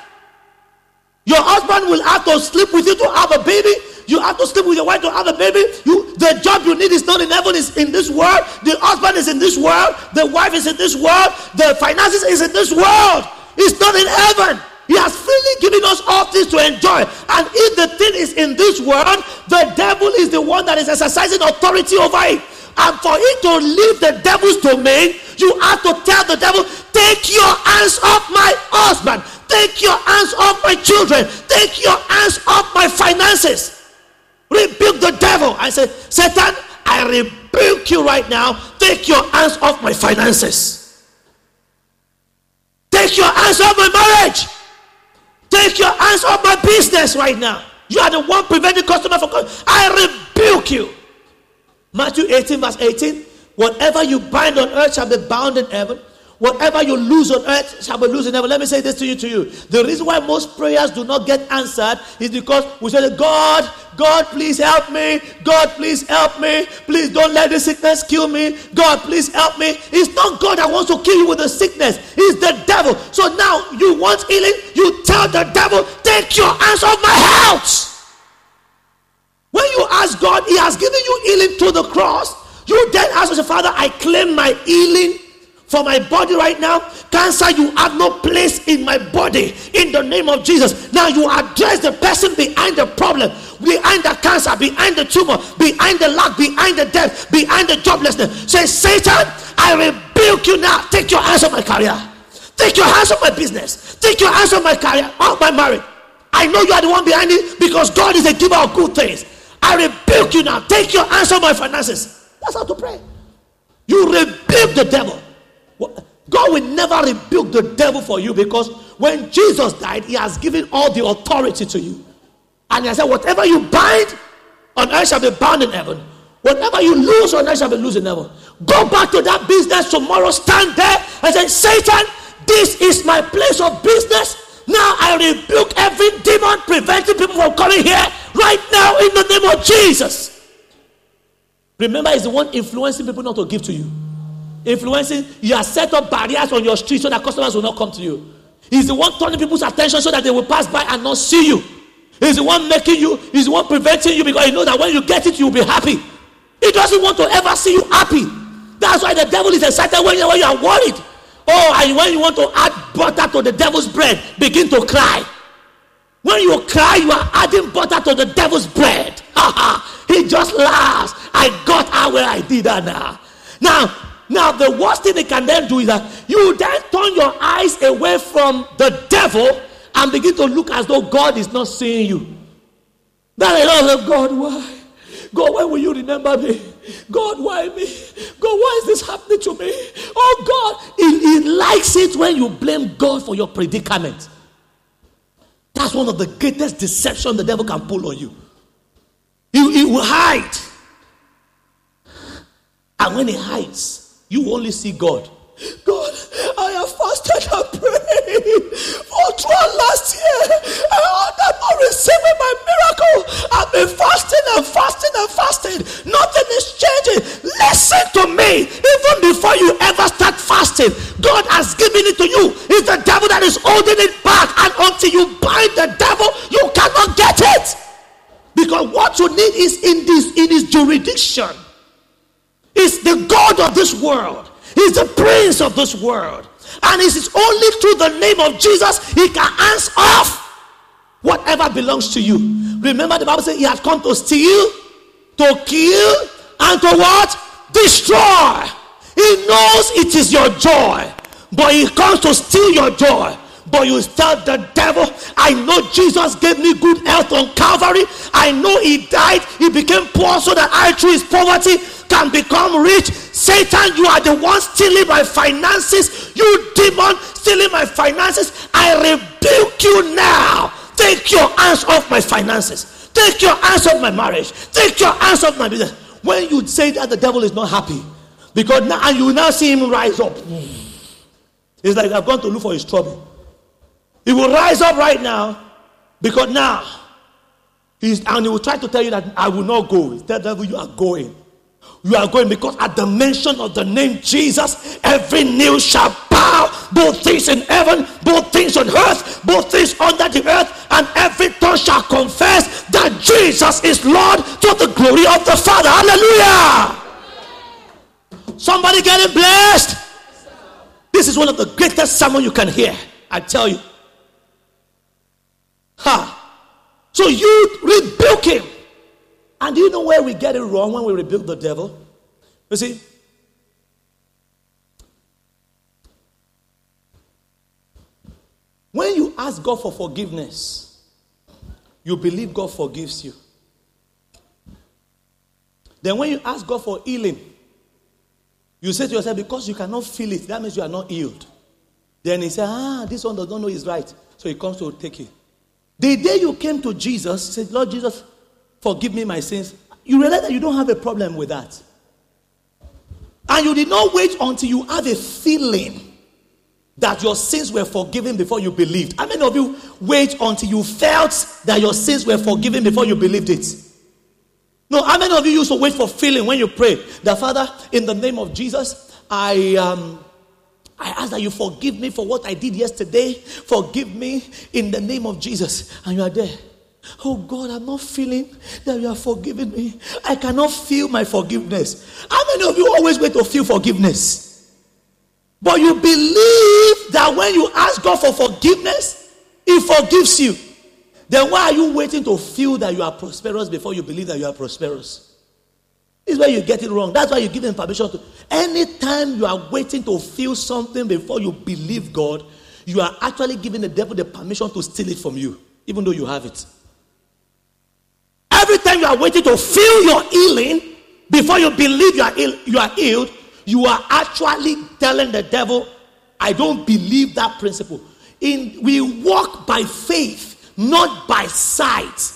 Your husband will have to sleep with you to have a baby. You have to sleep with your wife to have a baby. You, the job you need is not in heaven, is in this world. The husband is in this world. The wife is in this world. The finances is in this world. It's not in heaven. He has freely given us all things to enjoy. And if the thing is in this world, the devil is the one that is exercising authority over it. And for it to leave the devil's domain, you have to tell the devil, Take your hands off my husband. Take your hands off my children. Take your hands off my finances. Rebuke the devil. I say, Satan, I rebuke you right now. Take your hands off my finances. Take your hands off my marriage. Take your hands off my business right now. You are the one preventing customer from coming. I rebuke you. Matthew 18, verse 18. Whatever you bind on earth shall be bound in heaven. Whatever you lose on earth shall be lose in heaven. Let me say this to you, to you. The reason why most prayers do not get answered is because we say, God, God, please help me. God, please help me. Please don't let the sickness kill me. God, please help me. It's not God that wants to kill you with the sickness. It's the devil. So now you want healing. You tell the devil, take your hands off my health. When you ask God, He has given you healing through the cross. You then ask Father, I claim my healing for my body right now. Cancer, you have no place in my body in the name of Jesus. Now you address the person behind the problem, behind the cancer, behind the tumor, behind the lack, behind the death, behind the joblessness. Say, Satan, I rebuke you now. Take your hands off my career. Take your hands off my business. Take your hands off my career, off my marriage. I know you are the one behind it because God is a giver of good things. I rebuke you now. Take your hands off my finances. That's how to pray. You rebuke the devil. God will never rebuke the devil for you because when Jesus died, he has given all the authority to you. And he said, Whatever you bind on earth shall be bound in heaven. Whatever you lose on earth shall be loose in heaven. Go back to that business tomorrow, stand there and say, Satan, this is my place of business. Now I rebuke every demon preventing people from coming here right now in the name of Jesus. Remember, he's the one influencing people not to give to you influencing, you have set up barriers on your street so that customers will not come to you. He's the one turning people's attention so that they will pass by and not see you. He's the one making you, he's the one preventing you because he knows that when you get it, you'll be happy. He doesn't want to ever see you happy. That's why the devil is excited when you, when you are worried. Oh, and when you want to add butter to the devil's bread, begin to cry. When you cry, you are adding butter to the devil's bread. [LAUGHS] he just laughs. I got out where I did that now. Now, now, the worst thing they can then do is that you then turn your eyes away from the devil and begin to look as though God is not seeing you. That is all of God, why? God, when will you remember me? God, why me? God, why is this happening to me? Oh God, he, he likes it when you blame God for your predicament. That's one of the greatest deception the devil can pull on you. He, he will hide. And when he hides, you only see God. God, I have fasted and prayed for throughout last year. I have not receiving my miracle. I've been fasting and fasting and fasting. Nothing is changing. Listen to me. Even before you ever start fasting, God has given it to you. It's the devil that is holding it back. And until you bind the devil, you cannot get it. Because what you need is in this in his jurisdiction is the God of this world. He's the prince of this world. And it is only through the name of Jesus he can answer off whatever belongs to you. Remember, the Bible says he has come to steal, to kill, and to what? Destroy. He knows it is your joy, but he comes to steal your joy. But you tell the devil, I know Jesus gave me good health on Calvary. I know he died, he became poor so that I, through his poverty, can become rich. Satan, you are the one stealing my finances. You demon stealing my finances. I rebuke you now. Take your hands off my finances. Take your hands off my marriage. Take your hands off my business. When you say that, the devil is not happy because now and you now see him rise up. It's like I've gone to look for his trouble. He will rise up right now because now he's and he will try to tell you that I will not go. Tell the devil you are going. You are going because at the mention of the name Jesus, every knee shall bow, both things in heaven, both things on earth, both things under the earth, and every tongue shall confess that Jesus is Lord to the glory of the Father. Hallelujah. Somebody getting blessed. This is one of the greatest sermon you can hear. I tell you. Ha. So you rebuke him. And do you know where we get it wrong when we rebuke the devil? You see, when you ask God for forgiveness, you believe God forgives you. Then when you ask God for healing, you say to yourself, because you cannot feel it, that means you are not healed. Then he said, ah, this one does not know is right. So he comes to take it. The day you came to Jesus, said, Lord Jesus, forgive me my sins, you realize that you don't have a problem with that. And you did not wait until you had a feeling that your sins were forgiven before you believed. How many of you wait until you felt that your sins were forgiven before you believed it? No, how many of you used to wait for feeling when you pray? That Father, in the name of Jesus, I um, I ask that you forgive me for what I did yesterday. Forgive me in the name of Jesus. And you are there. Oh God, I'm not feeling that you are forgiving me. I cannot feel my forgiveness. How many of you always wait to feel forgiveness? But you believe that when you ask God for forgiveness, He forgives you. Then why are you waiting to feel that you are prosperous before you believe that you are prosperous? This is where you get it wrong. That's why you give permission to. Anytime you are waiting to feel something before you believe God, you are actually giving the devil the permission to steal it from you, even though you have it. Every time you are waiting to feel your healing before you believe you are, Ill, you are healed, you are actually telling the devil, I don't believe that principle. In we walk by faith, not by sight.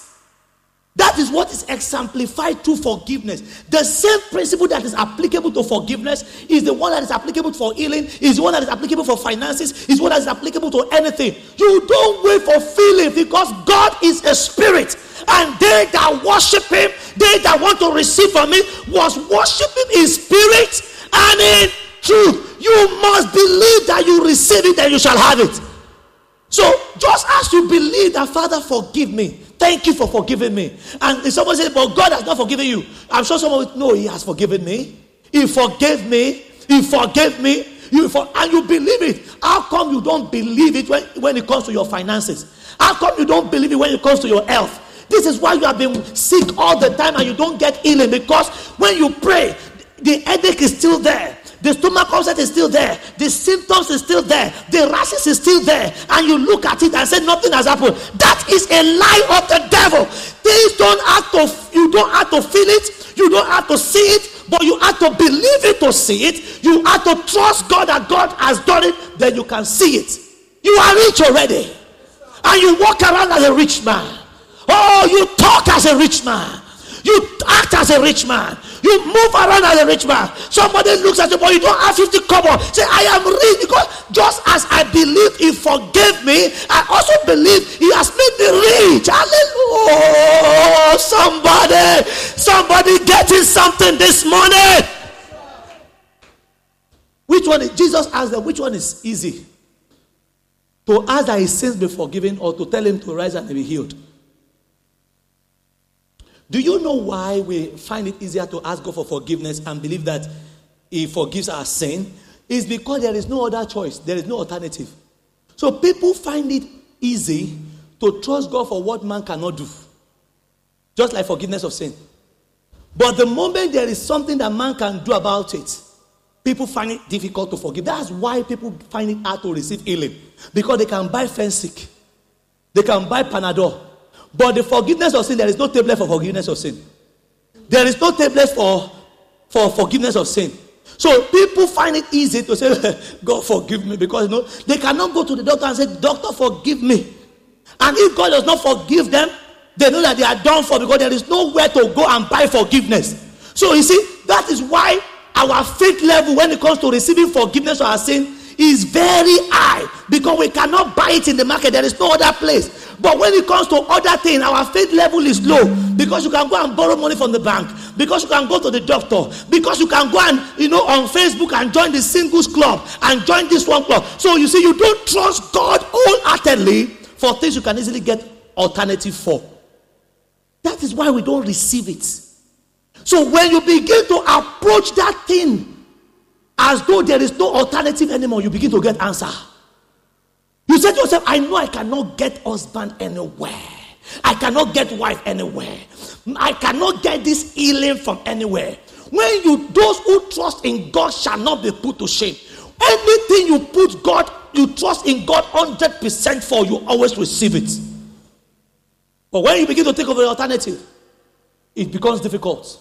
That is what is exemplified through forgiveness. The same principle that is applicable to forgiveness is the one that is applicable for healing, is the one that is applicable for finances, is one that is applicable to anything. You don't wait for feeling because God is a spirit. And they that worship him, they that want to receive from him, was worshiping in spirit and in truth. You must believe that you receive it and you shall have it. So just as you believe that, Father, forgive me. Thank you for forgiving me. And if someone says, But God has not forgiven you, I'm sure someone will know He has forgiven me. He forgave me. He forgave me. You for, and you believe it. How come you don't believe it when, when it comes to your finances? How come you don't believe it when it comes to your health? This is why you have been sick all the time and you don't get healing because when you pray, the headache is still there. The stomach upset is still there. The symptoms is still there. The rashes is still there. And you look at it and say nothing has happened. That is a lie of the devil. Things don't have to, you don't have to feel it. You don't have to see it. But you have to believe it to see it. You have to trust God that God has done it. Then you can see it. You are rich already. And you walk around as a rich man. Oh, you talk as a rich man. You act as a rich man. You move around as a rich man. Somebody looks at you, but you don't have 50 kobo. Say, I am rich because just as I believe he forgave me, I also believe he has made me rich. Hallelujah. Somebody, somebody getting something this morning. Which one is Jesus asked them, which one is easy? To ask that his sins be forgiven or to tell him to rise and be healed? Do you know why we find it easier to ask God for forgiveness and believe that He forgives our sin? It's because there is no other choice, there is no alternative. So people find it easy to trust God for what man cannot do, just like forgiveness of sin. But the moment there is something that man can do about it, people find it difficult to forgive. That's why people find it hard to receive healing because they can buy Phensic, they can buy Panadol, but the forgiveness of sin, there is no tablet for forgiveness of sin. There is no tablet for, for forgiveness of sin. So people find it easy to say, [LAUGHS] God forgive me, because you know they cannot go to the doctor and say, Doctor, forgive me. And if God does not forgive them, they know that they are done for because there is nowhere to go and buy forgiveness. So you see, that is why our faith level when it comes to receiving forgiveness of our sin is very high because we cannot buy it in the market. There is no other place. But when it comes to other things, our faith level is low because you can go and borrow money from the bank, because you can go to the doctor, because you can go and you know on Facebook and join the singles club and join this one club. So you see, you don't trust God wholeheartedly for things you can easily get alternative for. That is why we don't receive it. So when you begin to approach that thing as though there is no alternative anymore, you begin to get answer. You say to yourself, I know I cannot get husband anywhere. I cannot get wife anywhere. I cannot get this healing from anywhere. When you those who trust in God shall not be put to shame. Anything you put God, you trust in God 100% for, you always receive it. But when you begin to think of an alternative, it becomes difficult.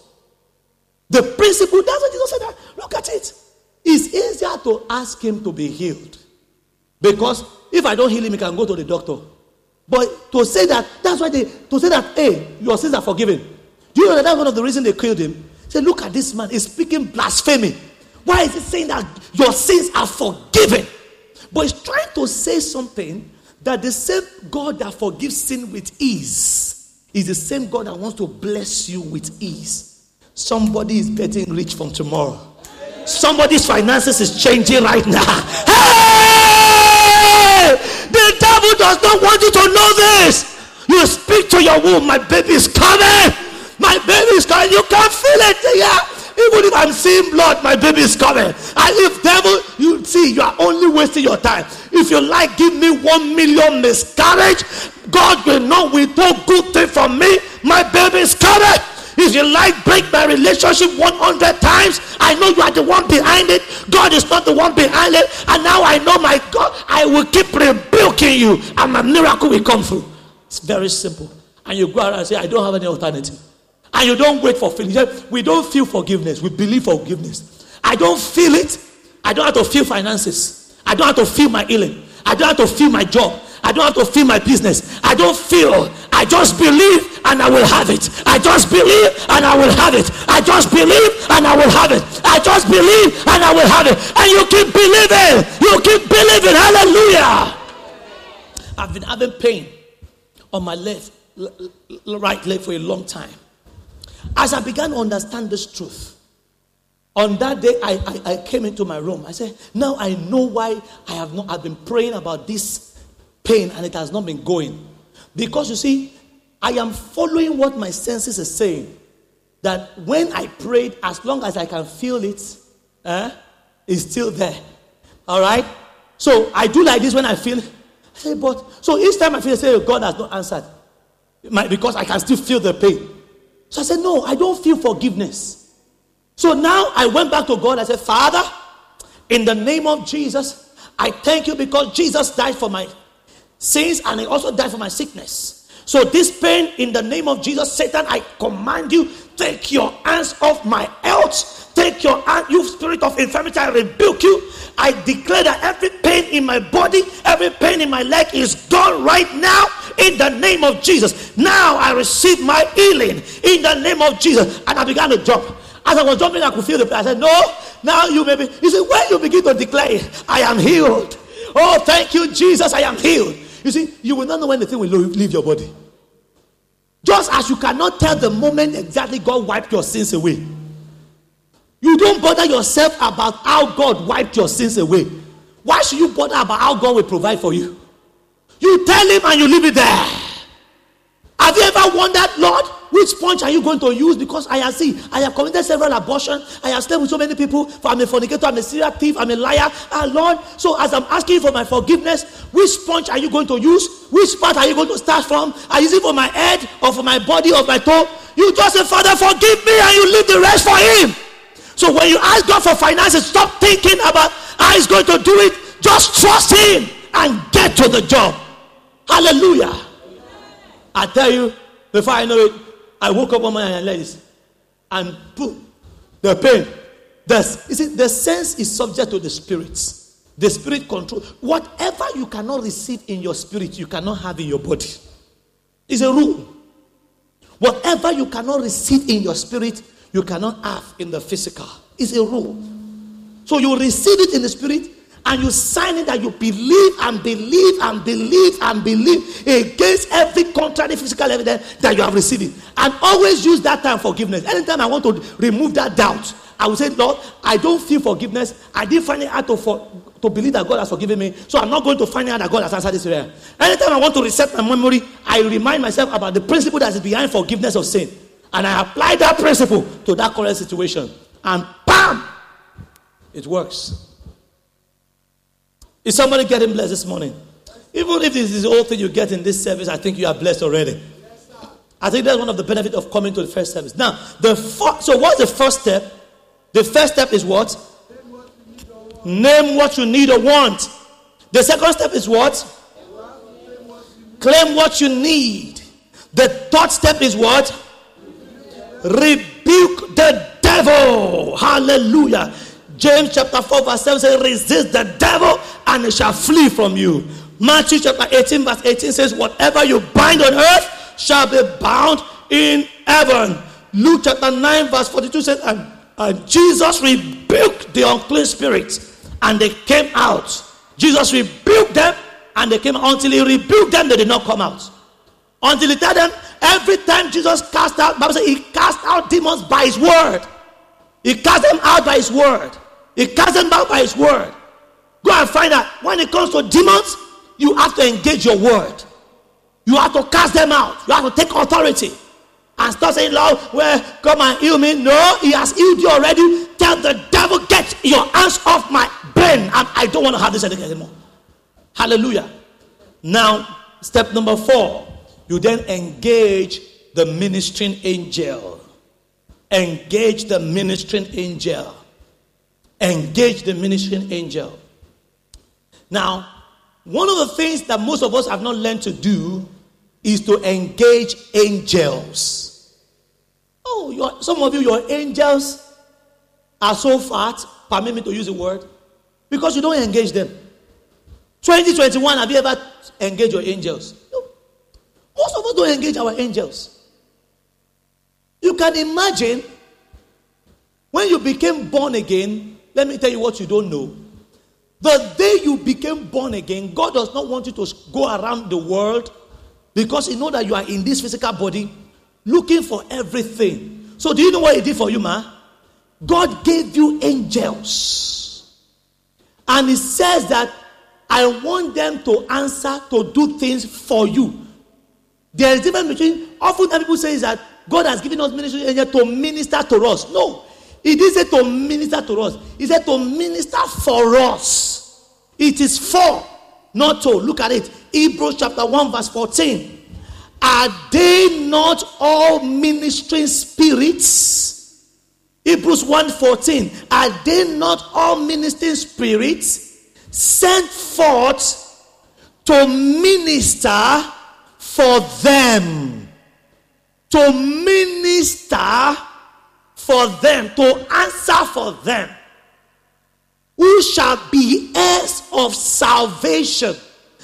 The principle, that's what Jesus said. That. Look at it. It's easier to ask him to be healed. Because if I don't heal him, he can go to the doctor. But to say that, that's why they, to say that, hey, your sins are forgiven. Do you know that that's one of the reasons they killed him? Say, look at this man, he's speaking blasphemy. Why is he saying that your sins are forgiven? But he's trying to say something that the same God that forgives sin with ease is the same God that wants to bless you with ease. Somebody is getting rich from tomorrow. Somebody's finances is changing right now. [LAUGHS] Hey! The devil does not want you to know this. You speak to your womb, my baby is coming. My baby is coming. You can feel it. Yeah. Even if I'm seeing blood, my baby is coming. And if devil, you see, you are only wasting your time. If you like, give me one million miscarriage. God will not withhold good thing from me. My baby is coming. If you like, break my relationship 100 times. I know you are the one behind it. God is not the one behind it. And now I know my God, I will keep rebuking you, and my miracle will come through. It's very simple. And you go out and say, I don't have any alternative. And you don't wait for feelings. We don't feel forgiveness. We believe forgiveness. I don't feel it. I don't have to feel finances. I don't have to feel my healing. I don't have to feel my job. I don't have to feel my business. I don't feel. I just believe and I will have it. I just believe and I will have it. I just believe and I will have it. I just believe and I will have it. And you keep believing. You keep believing. Hallelujah. I've been having pain on my left, right leg for a long time. As I began to understand this truth, on that day I, I, I, came into my room. I said, Now I know why I have not I've been praying about this pain and it has not been going. Because you see, I am following what my senses are saying. That when I prayed, as long as I can feel it, eh, it's still there. All right? So I do like this when I feel. I say, but so each time I feel, I say, God has not answered. My, because I can still feel the pain. So I said, No, I don't feel forgiveness. So now I went back to God. I said, Father, in the name of Jesus, I thank you because Jesus died for my sins and he also died for my sickness. So, this pain, in the name of Jesus, Satan, I command you, take your hands off my health. Take your hand, you spirit of infirmity, I rebuke you. I declare that every pain in my body, every pain in my leg is gone right now in the name of Jesus. Now I receive my healing in the name of Jesus. And I began to jump. As I was jumping, I could feel the pain. I said, No, now you may be. You see, when you begin to declare, I am healed. Oh, thank you, Jesus, I am healed. You see, you will not know when the thing will leave your body. Just as you cannot tell the moment exactly God wiped your sins away. You don't bother yourself about how God wiped your sins away. Why should you bother about how God will provide for you? You tell Him and you leave it there. Have you ever wondered, Lord, which punch are you going to use? Because I have seen, I have committed several abortions. I have slept with so many people. I'm a fornicator, I'm a serial thief, I'm a liar. Ah, Lord, so as I'm asking for my forgiveness, which punch are you going to use? Which part are you going to start from? Are you it for my head or for my body or my toe? You just say, Father, forgive me, and you leave the rest for Him. So when you ask God for finances, stop thinking about how He's going to do it. Just trust Him and get to the job. Hallelujah. I tell you, before I know it, I woke up one morning and like this, and boom, the pain, The, you see, the sense is subject to the spirits. The spirit control. Whatever you cannot receive in your spirit, you cannot have in your body. It's a rule. Whatever you cannot receive in your spirit, you cannot have in the physical. It's a rule. So you receive it in the spirit and you sign it that you believe and believe and believe and believe against every contrary physical evidence that you have received. And always use that time forgiveness. Anytime I want to remove that doubt, I will say, Lord, I don't feel forgiveness. I didn't find it hard to, for, to believe that God has forgiven me. So I'm not going to find out that God has answered this prayer. Anytime I want to reset my memory, I remind myself about the principle that is behind forgiveness of sin. And I apply that principle to that current situation. And bam! It works. Is somebody getting blessed this morning? Even if this is the whole thing you get in this service, I think you are blessed already. I think that's one of the benefits of coming to the first service. Now, the so what's the first step? The first step is what? Name what you need or want. The second step is what? Claim what you need. The third step is what? Rebuke the devil. Hallelujah. James chapter 4, verse 7 says, Resist the devil and he shall flee from you. Matthew chapter 18, verse 18 says, Whatever you bind on earth shall be bound in heaven. Luke chapter 9, verse 42 says, And and Jesus rebuked the unclean spirits, and they came out. Jesus rebuked them, and they came out. Until he rebuked them, they did not come out. Until he told them, every time Jesus cast out, Bible says he cast out demons by his word. He cast them out by his word. He cast them out by his word. Go and find out. When it comes to demons, you have to engage your word. You have to cast them out. You have to take authority and start saying, Lord, well, come and heal me. No, he has healed you already. Tell the devil, get your hands off my brain. I don't want to have this anymore. Hallelujah. Now, step number four, you then engage the ministering angel. Engage the ministering angel. Engage the ministering angel. Now, one of the things that most of us have not learned to do is to engage angels. Oh, some of you, your angels are so fat, permit me to use the word, because you don't engage them. 2021, have you ever engaged your angels? No. Most of us don't engage our angels. You can imagine when you became born again, let me tell you what you don't know. The day you became born again, God does not want you to go around the world because He know that you are in this physical body looking for everything. So, do you know what He did for you, ma? God gave you angels. And He says that I want them to answer to do things for you. There is a difference between, often people say is that God has given us ministry angels to minister to us. No, He didn't say to minister to us, He said to minister for us. It is for, not to. Look at it. Hebrews chapter 1, verse 14. Are they not all ministering spirits? Hebrews 1:14. Are they not all ministering spirits sent forth to minister for them? To minister for them, to answer for them. Who shall be heirs of salvation?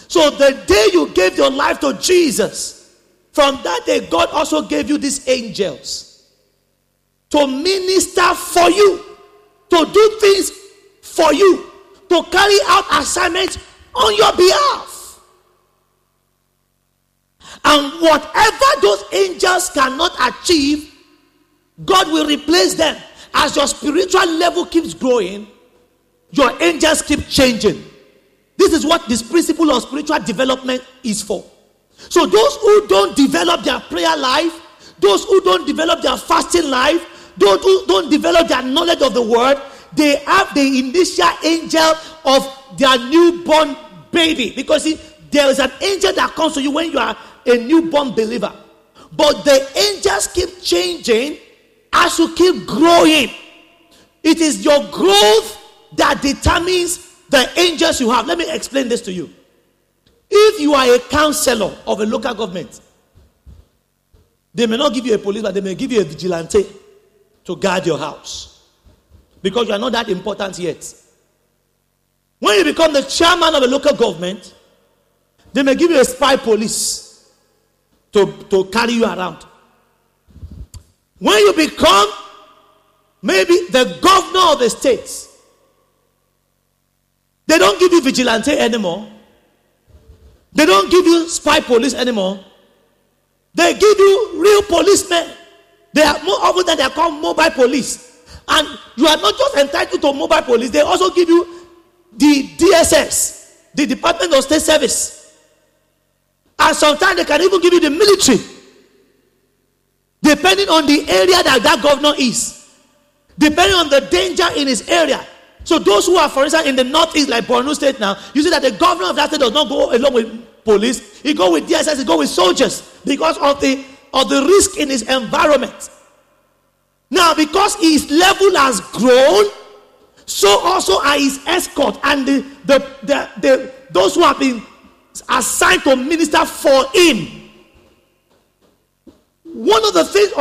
So the day you gave your life to Jesus, from that day, God also gave you these angels to minister for you, to do things for you, to carry out assignments on your behalf. And whatever those angels cannot achieve, God will replace them. As your spiritual level keeps growing, your angels keep changing. This is what this principle of spiritual development is for. So those who don't develop their prayer life, those who don't develop their fasting life, those who don't develop their knowledge of the word, they have the initial angel of their newborn baby. Because see, there is an angel that comes to you when you are a newborn believer. But the angels keep changing as you keep growing. It is your growth that determines the angels you have. Let me explain this to you. If you are a counselor of a local government, they may not give you a police, but they may give you a vigilante to guard your house. because you are not that important yet. When you become the chairman of a local government, they may give you a spy police to, to carry you around. When you become maybe the governor of the state, they don't give you vigilante anymore. They don't give you spy police anymore. They give you real policemen. They are more often than they are called mobile police. And you are not just entitled to mobile police, they also give you the DSS, the Department of State Service. And sometimes they can even give you the military, depending on the area that that governor is, depending on the danger in his area. So those who are, for instance, in the northeast, like Borno State now, you see that the governor of that state does not go along with police. He go with DSS, he go with soldiers because of the of the risk in his environment. Now, because his level has grown, so also are his escort and the, the, the, the those who have been assigned to minister for him. One of the things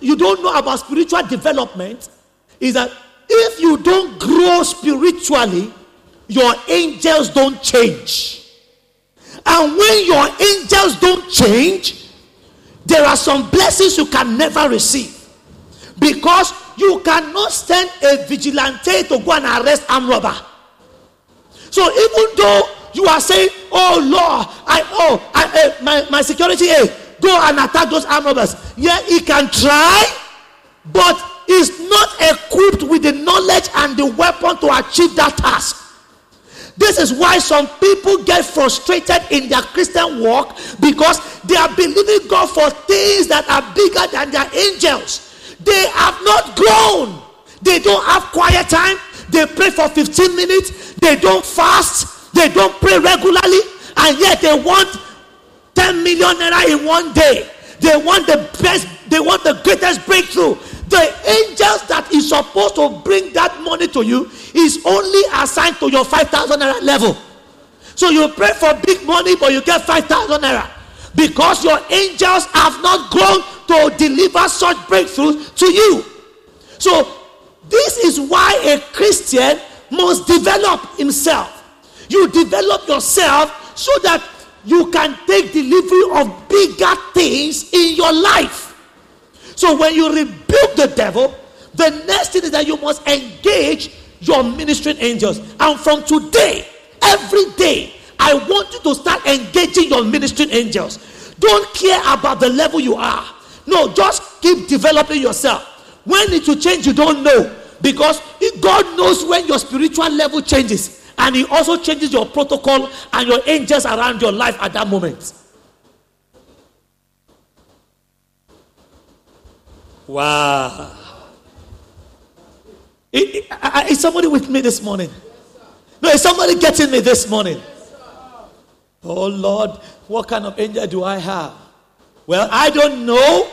you don't know about spiritual development is that if you don't grow spiritually, your angels don't change. And when your angels don't change, there are some blessings you can never receive. Because you cannot send a vigilante to go and arrest arm robber. So even though you are saying, "Oh Lord, I oh I, uh, my my security, hey, go and attack those arm robbers," yeah, he can try, but is not equipped with the knowledge and the weapon to achieve that task. This is why some people get frustrated in their Christian walk because they are believing God for things that are bigger than their angels. They have not grown. They don't have quiet time. They pray for 15 minutes. They don't fast. They don't pray regularly. And yet they want 10 million naira in one day. They want the best, they want the greatest breakthrough. The angels that is supposed to bring that money to you is only assigned to your 5,000 naira level. So you pray for big money, but you get 5,000 naira because your angels have not grown to deliver such breakthroughs to you. So this is why a Christian must develop himself. You develop yourself so that you can take delivery of bigger things in your life. So when you rebuke the devil, the next thing is that you must engage your ministering angels. And from today, every day, I want you to start engaging your ministering angels. Don't care about the level you are. No, just keep developing yourself. When it will change, you don't know. Because God knows when your spiritual level changes. And He also changes your protocol and your angels around your life at that moment. Wow. Is somebody with me this morning? No, is somebody getting me this morning? Oh Lord, what kind of angel do I have? Well, I don't know,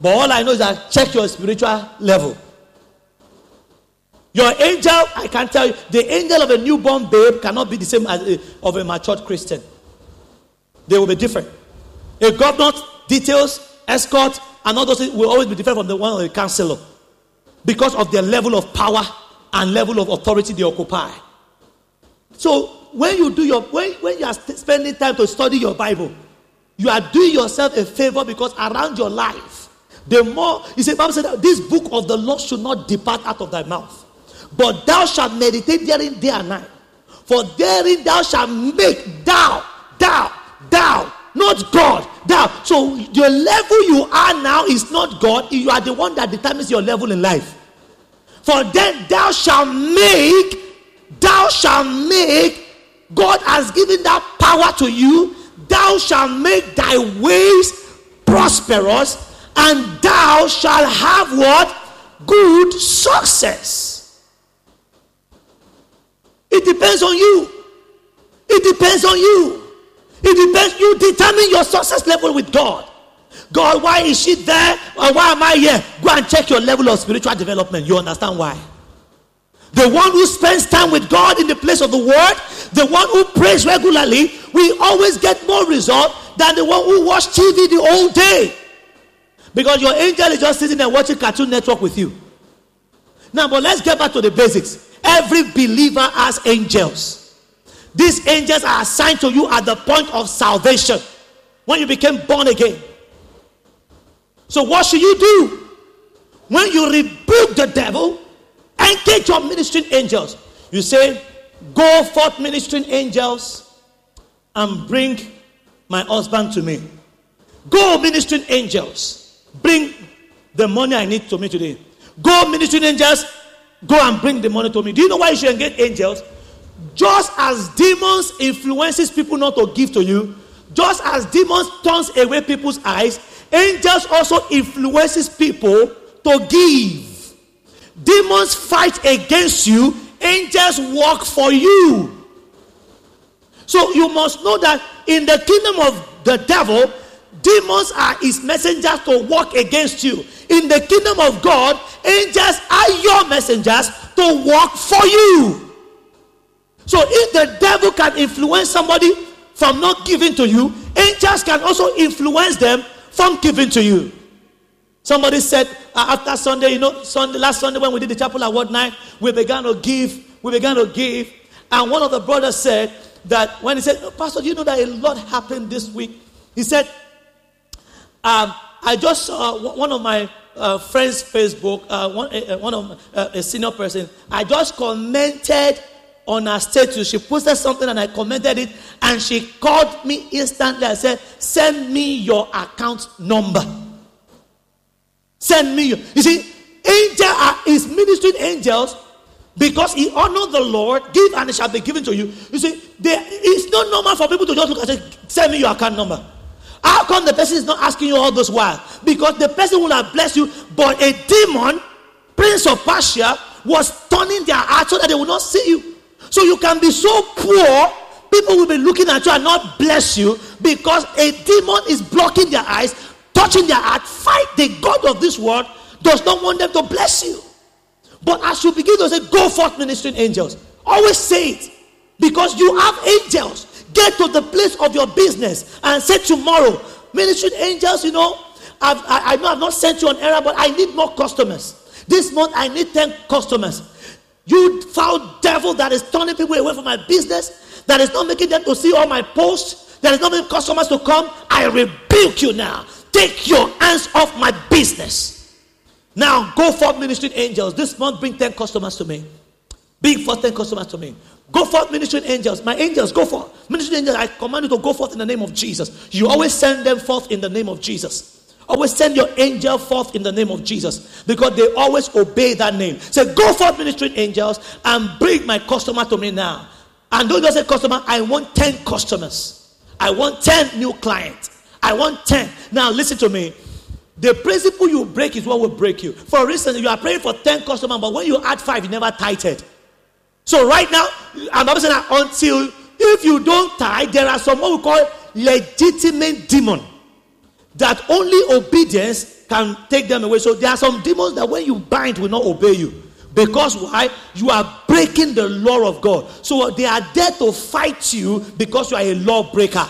but all I know is that check your spiritual level. Your angel, I can tell you, the angel of a newborn babe cannot be the same as a, of a matured Christian. They will be different. A governor details, escort, and all those things will always be different from the one of the counselor because of their level of power and level of authority they occupy. So when you do your when, when you are spending time to study your Bible, you are doing yourself a favor because around your life, the more you say, Bible said this book of the law should not depart out of thy mouth, but thou shalt meditate therein day and night. For therein thou shalt make thou, thou, thou not God. thou. so the level you are now is not God. You are the one that determines your level in life. For then thou shalt make, thou shalt make. God has given that power to you. Thou shalt make thy ways prosperous, and thou shalt have what? Good success. It depends on you. It depends on you. It depends. You determine your success level with God. God, why is she there? Or why am I here? Go and check your level of spiritual development. You understand why? The one who spends time with God in the place of the word, the one who prays regularly, we always get more result than the one who watch TV the whole day. Because your angel is just sitting there watching Cartoon Network with you. Now, but let's get back to the basics. Every believer has angels. These angels are assigned to you at the point of salvation when you became born again. So, what should you do? When you rebuke the devil, engage your ministering angels. You say, Go forth, ministering angels, and bring my husband to me. Go, ministering angels, bring the money I need to me today. Go, ministering angels, go and bring the money to me. Do you know why you should engage angels? Just as demons influences people not to give to you, just as demons turns away people's eyes, angels also influences people to give. Demons fight against you, angels work for you. So you must know that in the kingdom of the devil, demons are his messengers to work against you. In the kingdom of God, angels are your messengers to work for you. So if the devil can influence somebody from not giving to you, angels can also influence them from giving to you. Somebody said uh, after Sunday, you know, Sunday, last Sunday when we did the chapel award night, we began to give, we began to give. And one of the brothers said that when he said, oh, Pastor, do you know that a lot happened this week? He said, um, I just saw one of my uh, friends' Facebook, uh, one, uh, one of uh, a senior person. I just commented on her status. She posted something and I commented it, and she called me instantly. I said, "Send me your account number." Send me. You see, angel are, is ministering angels because he honored the Lord. Give and it shall be given to you. You see, there, it's not normal for people to just look and say, "Send me your account number." How come the person is not asking you all those while? Because the person will have blessed you, but a demon, prince of Persia, was turning their heart so that they will not see you. So you can be so poor, people will be looking at you and not bless you because a demon is blocking their eyes, touching their heart. Fight the God of this world does not want them to bless you. But as you begin to say, go forth, ministering angels, always say it because you have angels. Get to the place of your business and say tomorrow, ministry angels, you know, I've, I, I know I've not sent you an error, but I need more customers. This month I need 10 customers. You foul devil that is turning people away from my business, that is not making them to see all my posts, that is not making customers to come. I rebuke you now. Take your hands off my business. Now go for ministering angels. This month bring 10 customers to me. Bring for 10 customers to me. Go forth, ministering angels. My angels, go forth. Ministering angels, I command you to go forth in the name of Jesus. You always send them forth in the name of Jesus. Always send your angel forth in the name of Jesus because they always obey that name. Say, go forth, ministering angels, and bring my customer to me now. And don't just say customer, I want 10 customers. I want 10 new clients. I want 10. Now, listen to me. The principle you break is what will break you. For instance, you are praying for 10 customers, but when you add 5, you never tithed. So right now, I'm not saying that until if you don't tie, there are some what we call legitimate demon that only obedience can take them away. So there are some demons that when you bind will not obey you. Because why? You are breaking the law of God. So they are there to fight you because you are a lawbreaker.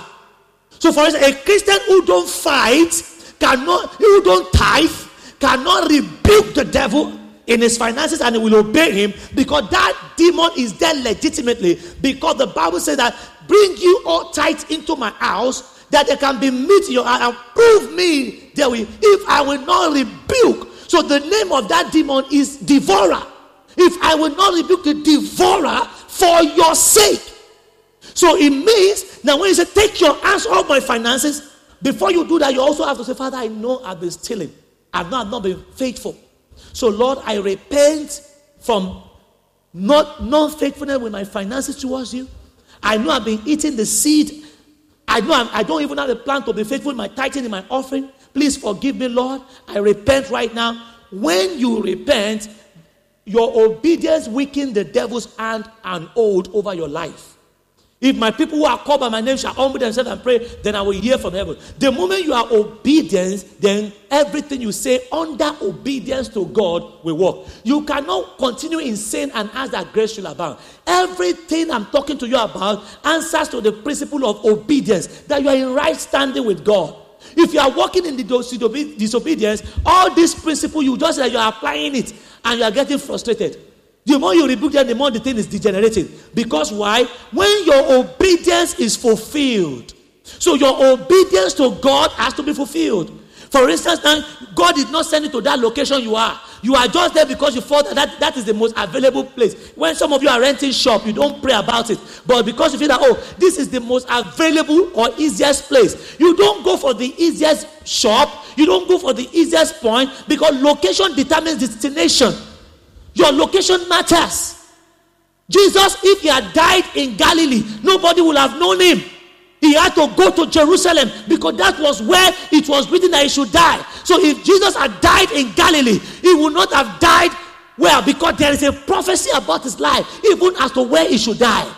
So for instance, a Christian who don't fight, cannot, who don't tithe, cannot rebuke the devil in his finances and he will obey him because that demon is there legitimately because the Bible says that bring you all tithe into my house that there can be meat in your eye and prove me there will if I will not rebuke. So the name of that demon is devourer. If I will not rebuke the devourer for your sake. So it means now when you say take your hands off my finances, before you do that, you also have to say, Father, I know I've been stealing. I've not, I've not been faithful. So, Lord, I repent from not non-faithfulness with my finances towards you. I know I've been eating the seed. I know I'm, I do not even have a plan to be faithful in my tithing in my offering. Please forgive me, Lord. I repent right now. When you repent, your obedience weaken the devil's hand and hold over your life. If my people who are called by my name shall humble themselves and pray, then I will hear from heaven. The moment you are obedient, then everything you say under obedience to God will work. You cannot continue in sin and ask that grace should abound. Everything I'm talking to you about answers to the principle of obedience, that you are in right standing with God. If you are walking in the disobedience, all this principle, you just that you are applying it and you are getting frustrated. The more you rebuke them, the more the thing is degenerating. Because why? When your obedience is fulfilled, so your obedience to God has to be fulfilled. For instance, God did not send you to that location you are. You are just there because you thought that, that that is the most available place. When some of you are renting shop, you don't pray about it. But because you feel that, oh, this is the most available or easiest place, you don't go for the easiest shop. You don't go for the easiest point because location determines destination. Your location matters. Jesus, if he had died in Galilee, nobody would have known him. He had to go to Jerusalem because that was where it was written that he should die. So if Jesus had died in Galilee, he would not have died well because there is a prophecy about his life, even as to where he should die.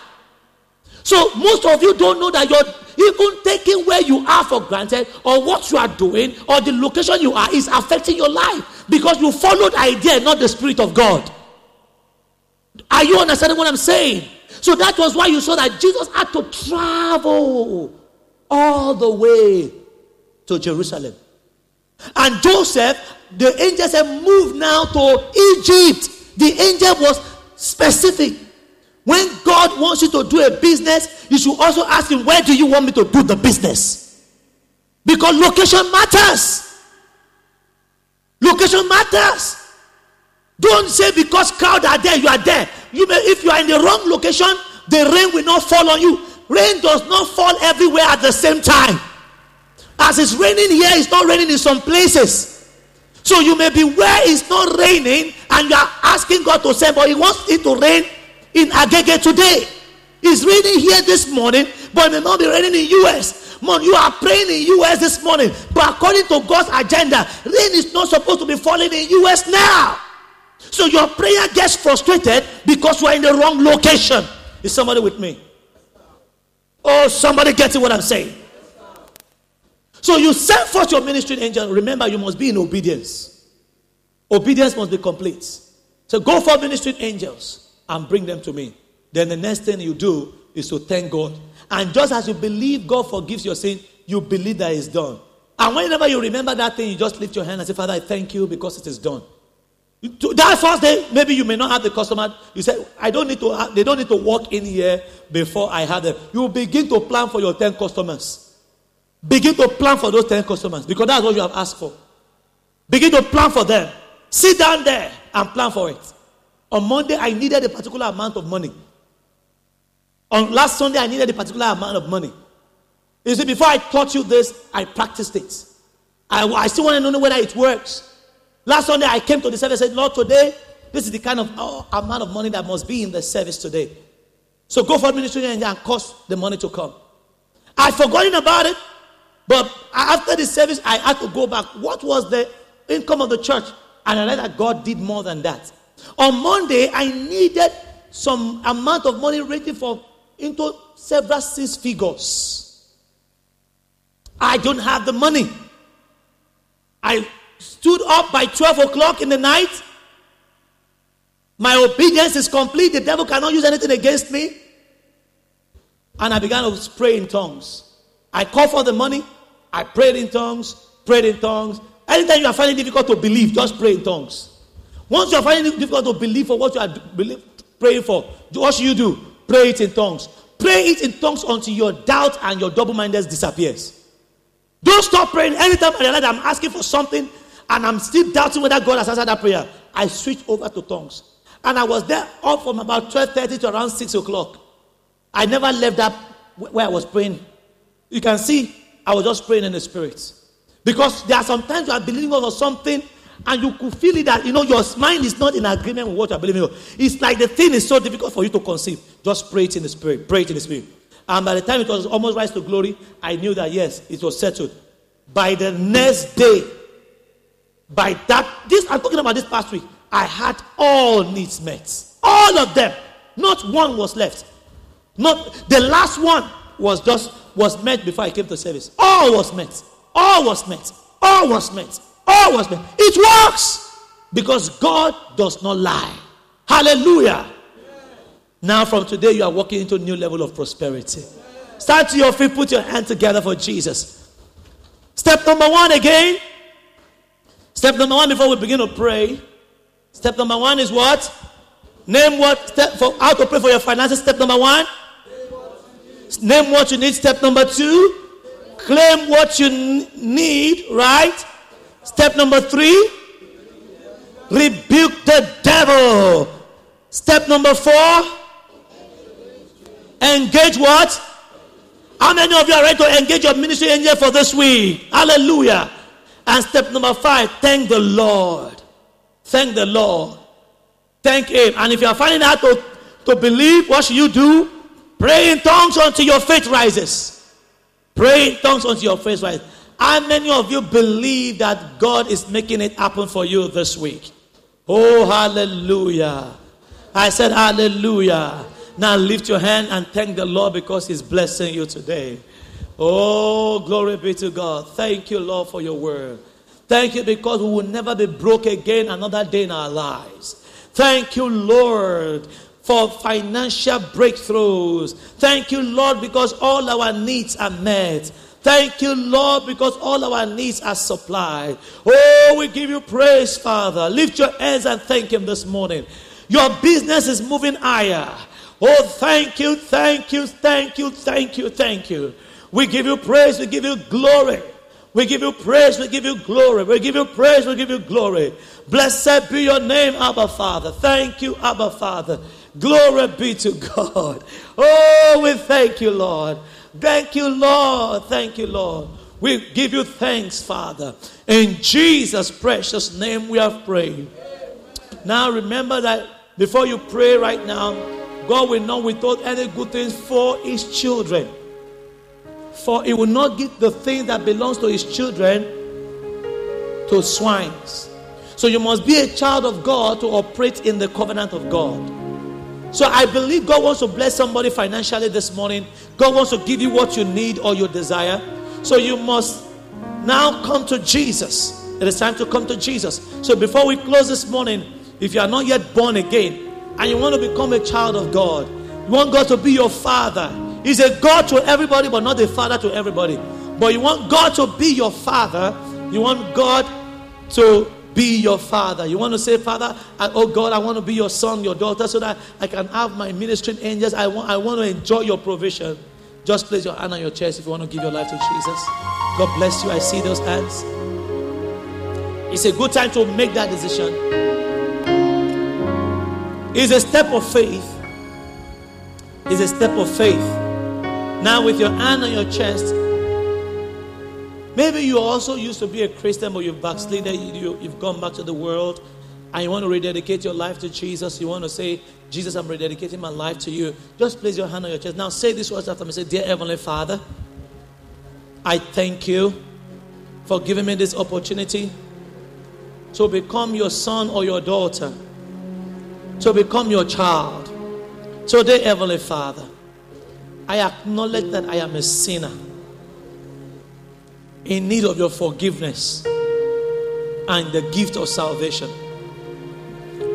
So most of you don't know that you're even taking where you are for granted or what you are doing or the location you are is affecting your life because you followed idea, not the spirit of God. Are you understanding what I'm saying? So that was why you saw that Jesus had to travel all the way to Jerusalem. And Joseph, the angel said, move now to Egypt. The angel was specific. When God wants you to do a business, you should also ask him, Where do you want me to do the business? Because location matters. Location matters. Don't say because crowd are there, you are there. You may, if you are in the wrong location, the rain will not fall on you. Rain does not fall everywhere at the same time. As it's raining here, it's not raining in some places. So you may be where it's not raining, and you are asking God to send, but He wants it to rain in Agege today. It's raining here this morning, but it may not be raining in US. Mom, you are praying in US this morning, but according to God's agenda, rain is not supposed to be falling in US now. So your prayer gets frustrated because you are in the wrong location. Is somebody with me? Oh, somebody getting what I'm saying? So you send forth your ministry angel. Remember, you must be in obedience. Obedience must be complete. So go for ministry angels and bring them to me. Then the next thing you do is to thank God. And just as you believe God forgives your sin, you believe that it's done. And whenever you remember that thing, you just lift your hand and say, Father, I thank you because it is done. That first day, maybe you may not have the customer. You say, I don't need to, have, they don't need to walk in here before I have them. You begin to plan for your 10 customers. Begin to plan for those 10 customers because that's what you have asked for. Begin to plan for them. Sit down there and plan for it. On Monday, I needed a particular amount of money. On last Sunday, I needed a particular amount of money. You see, before I taught you this, I practiced it. I, I still want to know whether it works. Last Sunday, I came to the service and said, Lord, today, this is the kind of oh, amount of money that must be in the service today. So go for ministry and, and cause the money to come. I'd forgotten about it, but after the service, I had to go back. What was the income of the church? And I realized that God did more than that. On Monday, I needed some amount of money ranging for into several six figures. I don't have the money. I stood up by 12 o'clock in the night. My obedience is complete. The devil cannot use anything against me. And I began to pray in tongues. I called for the money. I prayed in tongues, prayed in tongues. Anytime you are finding difficult to believe, just pray in tongues. Once you are finding it difficult to believe for what you are believe, praying for, what should you do? Pray it in tongues. Pray it in tongues until your doubt and your double mindedness disappears. Don't stop praying. Anytime I realize I'm asking for something and I'm still doubting whether God has answered that prayer, I switch over to tongues. And I was there up from about 12:30 to around 6 o'clock. I never left that where I was praying. You can see I was just praying in the spirit. Because there are sometimes you are believing for something and you could feel it that you know your mind is not in agreement with what you're believing. It's like the thing is so difficult for you to conceive. Just pray it in the spirit. Pray it in the spirit. And by the time it was almost rise to glory, I knew that yes, it was settled. By the next day, by that, this I'm talking about this past week. I had all needs met. All of them. Not one was left. Not the last one was just was met before I came to service. All was met. All was met. All was met. It works because God does not lie. Hallelujah. Now from today you are walking into a new level of prosperity. Start to your feet, put your hand together for Jesus. Step number one again. Step number one before we begin to pray. Step number one is what? Name what step for how to pray for your finances. Step number one. Name what you need. Step number two. Claim what you need, right? Step number three. Rebuke the devil. Step number four. Engage what? How many of you are ready to engage your ministry angel for this week? Hallelujah. And step number five, thank the Lord. Thank the Lord. Thank Him. And if you are finding out to, to believe, what should you do? Pray in tongues until your faith rises. Pray in tongues until your faith rises. How many of you believe that God is making it happen for you this week? Oh, hallelujah. I said, hallelujah. Now lift your hand and thank the Lord because He's blessing you today. Oh, glory be to God. Thank you, Lord, for your word. Thank you because we will never be broke again another day in our lives. Thank you, Lord, for financial breakthroughs. Thank you, Lord, because all our needs are met. Thank you, Lord, because all our needs are supplied. Oh, we give you praise, Father. Lift your hands and thank Him this morning. Your business is moving higher. Oh, thank you, thank you, thank you, thank you, thank you. We give you praise, we give you glory. We give you praise, we give you glory. We give you praise, we give you glory. Blessed be your name, Abba Father. Thank you, Abba Father. Glory be to God. Oh, we thank you, Lord. Thank you, Lord. Thank you, Lord. We give you thanks, Father. In Jesus' precious name we have prayed. Now remember that before you pray right now, God will not withhold any good things for his children. For he will not give the thing that belongs to his children to swines. So you must be a child of God to operate in the covenant of God. So I believe God wants to bless somebody financially this morning. God wants to give you what you need or your desire. So you must now come to Jesus. It is time to come to Jesus. So before we close this morning, if you are not yet born again, and you want to become a child of God, you want God to be your father. He's a God to everybody, but not a father to everybody. But you want God to be your father. You want God to be your father. You want to say, Father, I, oh God, I want to be your son, your daughter, so that I can have my ministering angels. I want, I want to enjoy your provision. Just place your hand on your chest if you want to give your life to Jesus. God bless you. I see those hands. It's a good time to make that decision It's a step of faith. It's a step of faith. Now, with your hand on your chest, maybe you also used to be a Christian, but you've backslided, you, you've gone back to the world, and you want to rededicate your life to Jesus. You want to say, Jesus, I'm rededicating my life to you. Just place your hand on your chest. Now, say this words after me. Say, Dear Heavenly Father, I thank you for giving me this opportunity to become your son or your daughter to become your child. Today, Heavenly Father, I acknowledge that I am a sinner in need of your forgiveness and the gift of salvation.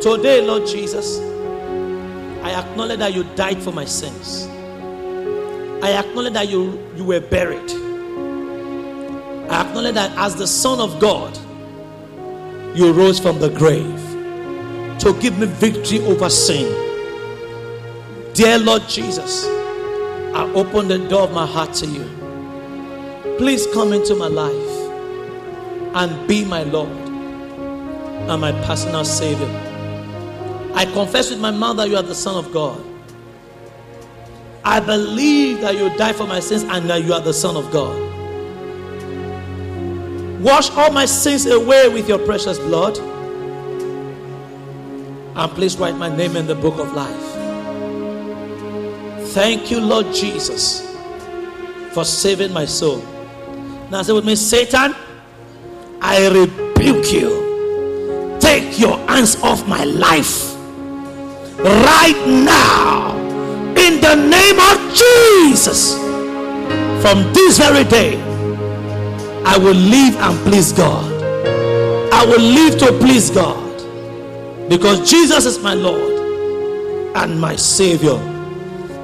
Today, Lord Jesus, I acknowledge that you died for my sins. I acknowledge that you, you were buried. I acknowledge that as the Son of God, you rose from the grave to give me victory over sin. Dear Lord Jesus, I open the door of my heart to you. Please come into my life and be my Lord and my personal Savior. I confess with my mouth that you are the Son of God. I believe that you died for my sins and that you are the Son of God. Wash all my sins away with your precious blood and please write my name in the book of life. Thank you, Lord Jesus, for saving my soul. Now say with me, Satan, I rebuke you. Take your hands off my life right now in the name of Jesus. From this very day, I will live and please God. I will live to please God. Because Jesus is my Lord and my Savior.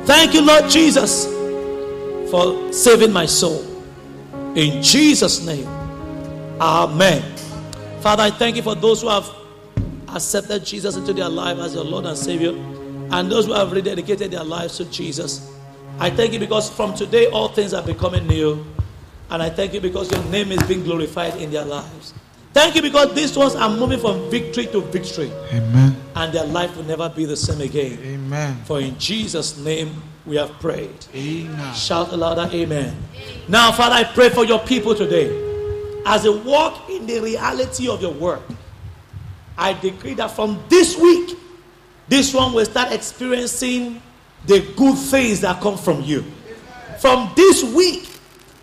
Thank you, Lord Jesus, for saving my soul. In Jesus' name, Amen. Father, I thank you for those who have accepted Jesus into their life as your Lord and Savior, and those who have rededicated their lives to Jesus. I thank you because from today all things are becoming new. And I thank you because your name is being glorified in their lives. Thank you because these ones are moving from victory to victory. Amen. And their life will never be the same again. Amen. For in Jesus' name we have prayed. Amen. Shout louder, amen. Now, Father, I pray for your people today. As they walk in the reality of your word, I decree that from this week, this one will start experiencing the good things that come from you. From this week,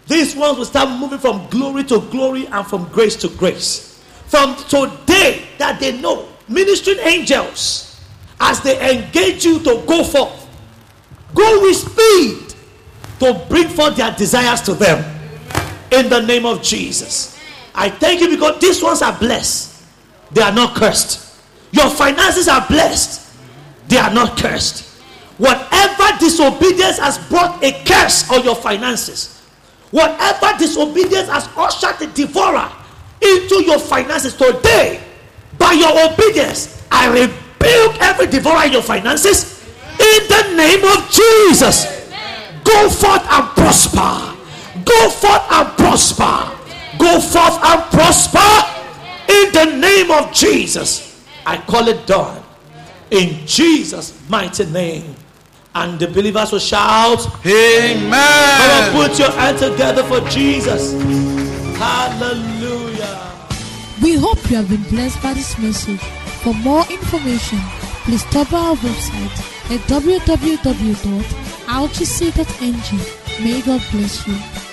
these ones will start moving from glory to glory and from grace to grace. From today, that they know ministering angels as they engage you to go forth, go with speed to bring forth their desires to them in the name of Jesus. I thank you because these ones are blessed, they are not cursed. Your finances are blessed, they are not cursed. Whatever disobedience has brought a curse on your finances, Whatever disobedience has ushered the devourer into your finances today, by your obedience, I rebuke every devourer in your finances in the name of Jesus. Go forth and prosper. Go forth and prosper. Go forth and prosper in the name of Jesus. I call it done in Jesus' mighty name. And the believers will shout, Amen. Come on, put your hand together for Jesus. Hallelujah. We hope you have been blessed by this message. For more information, please stop by our website at www.rgc.ng. May God bless you.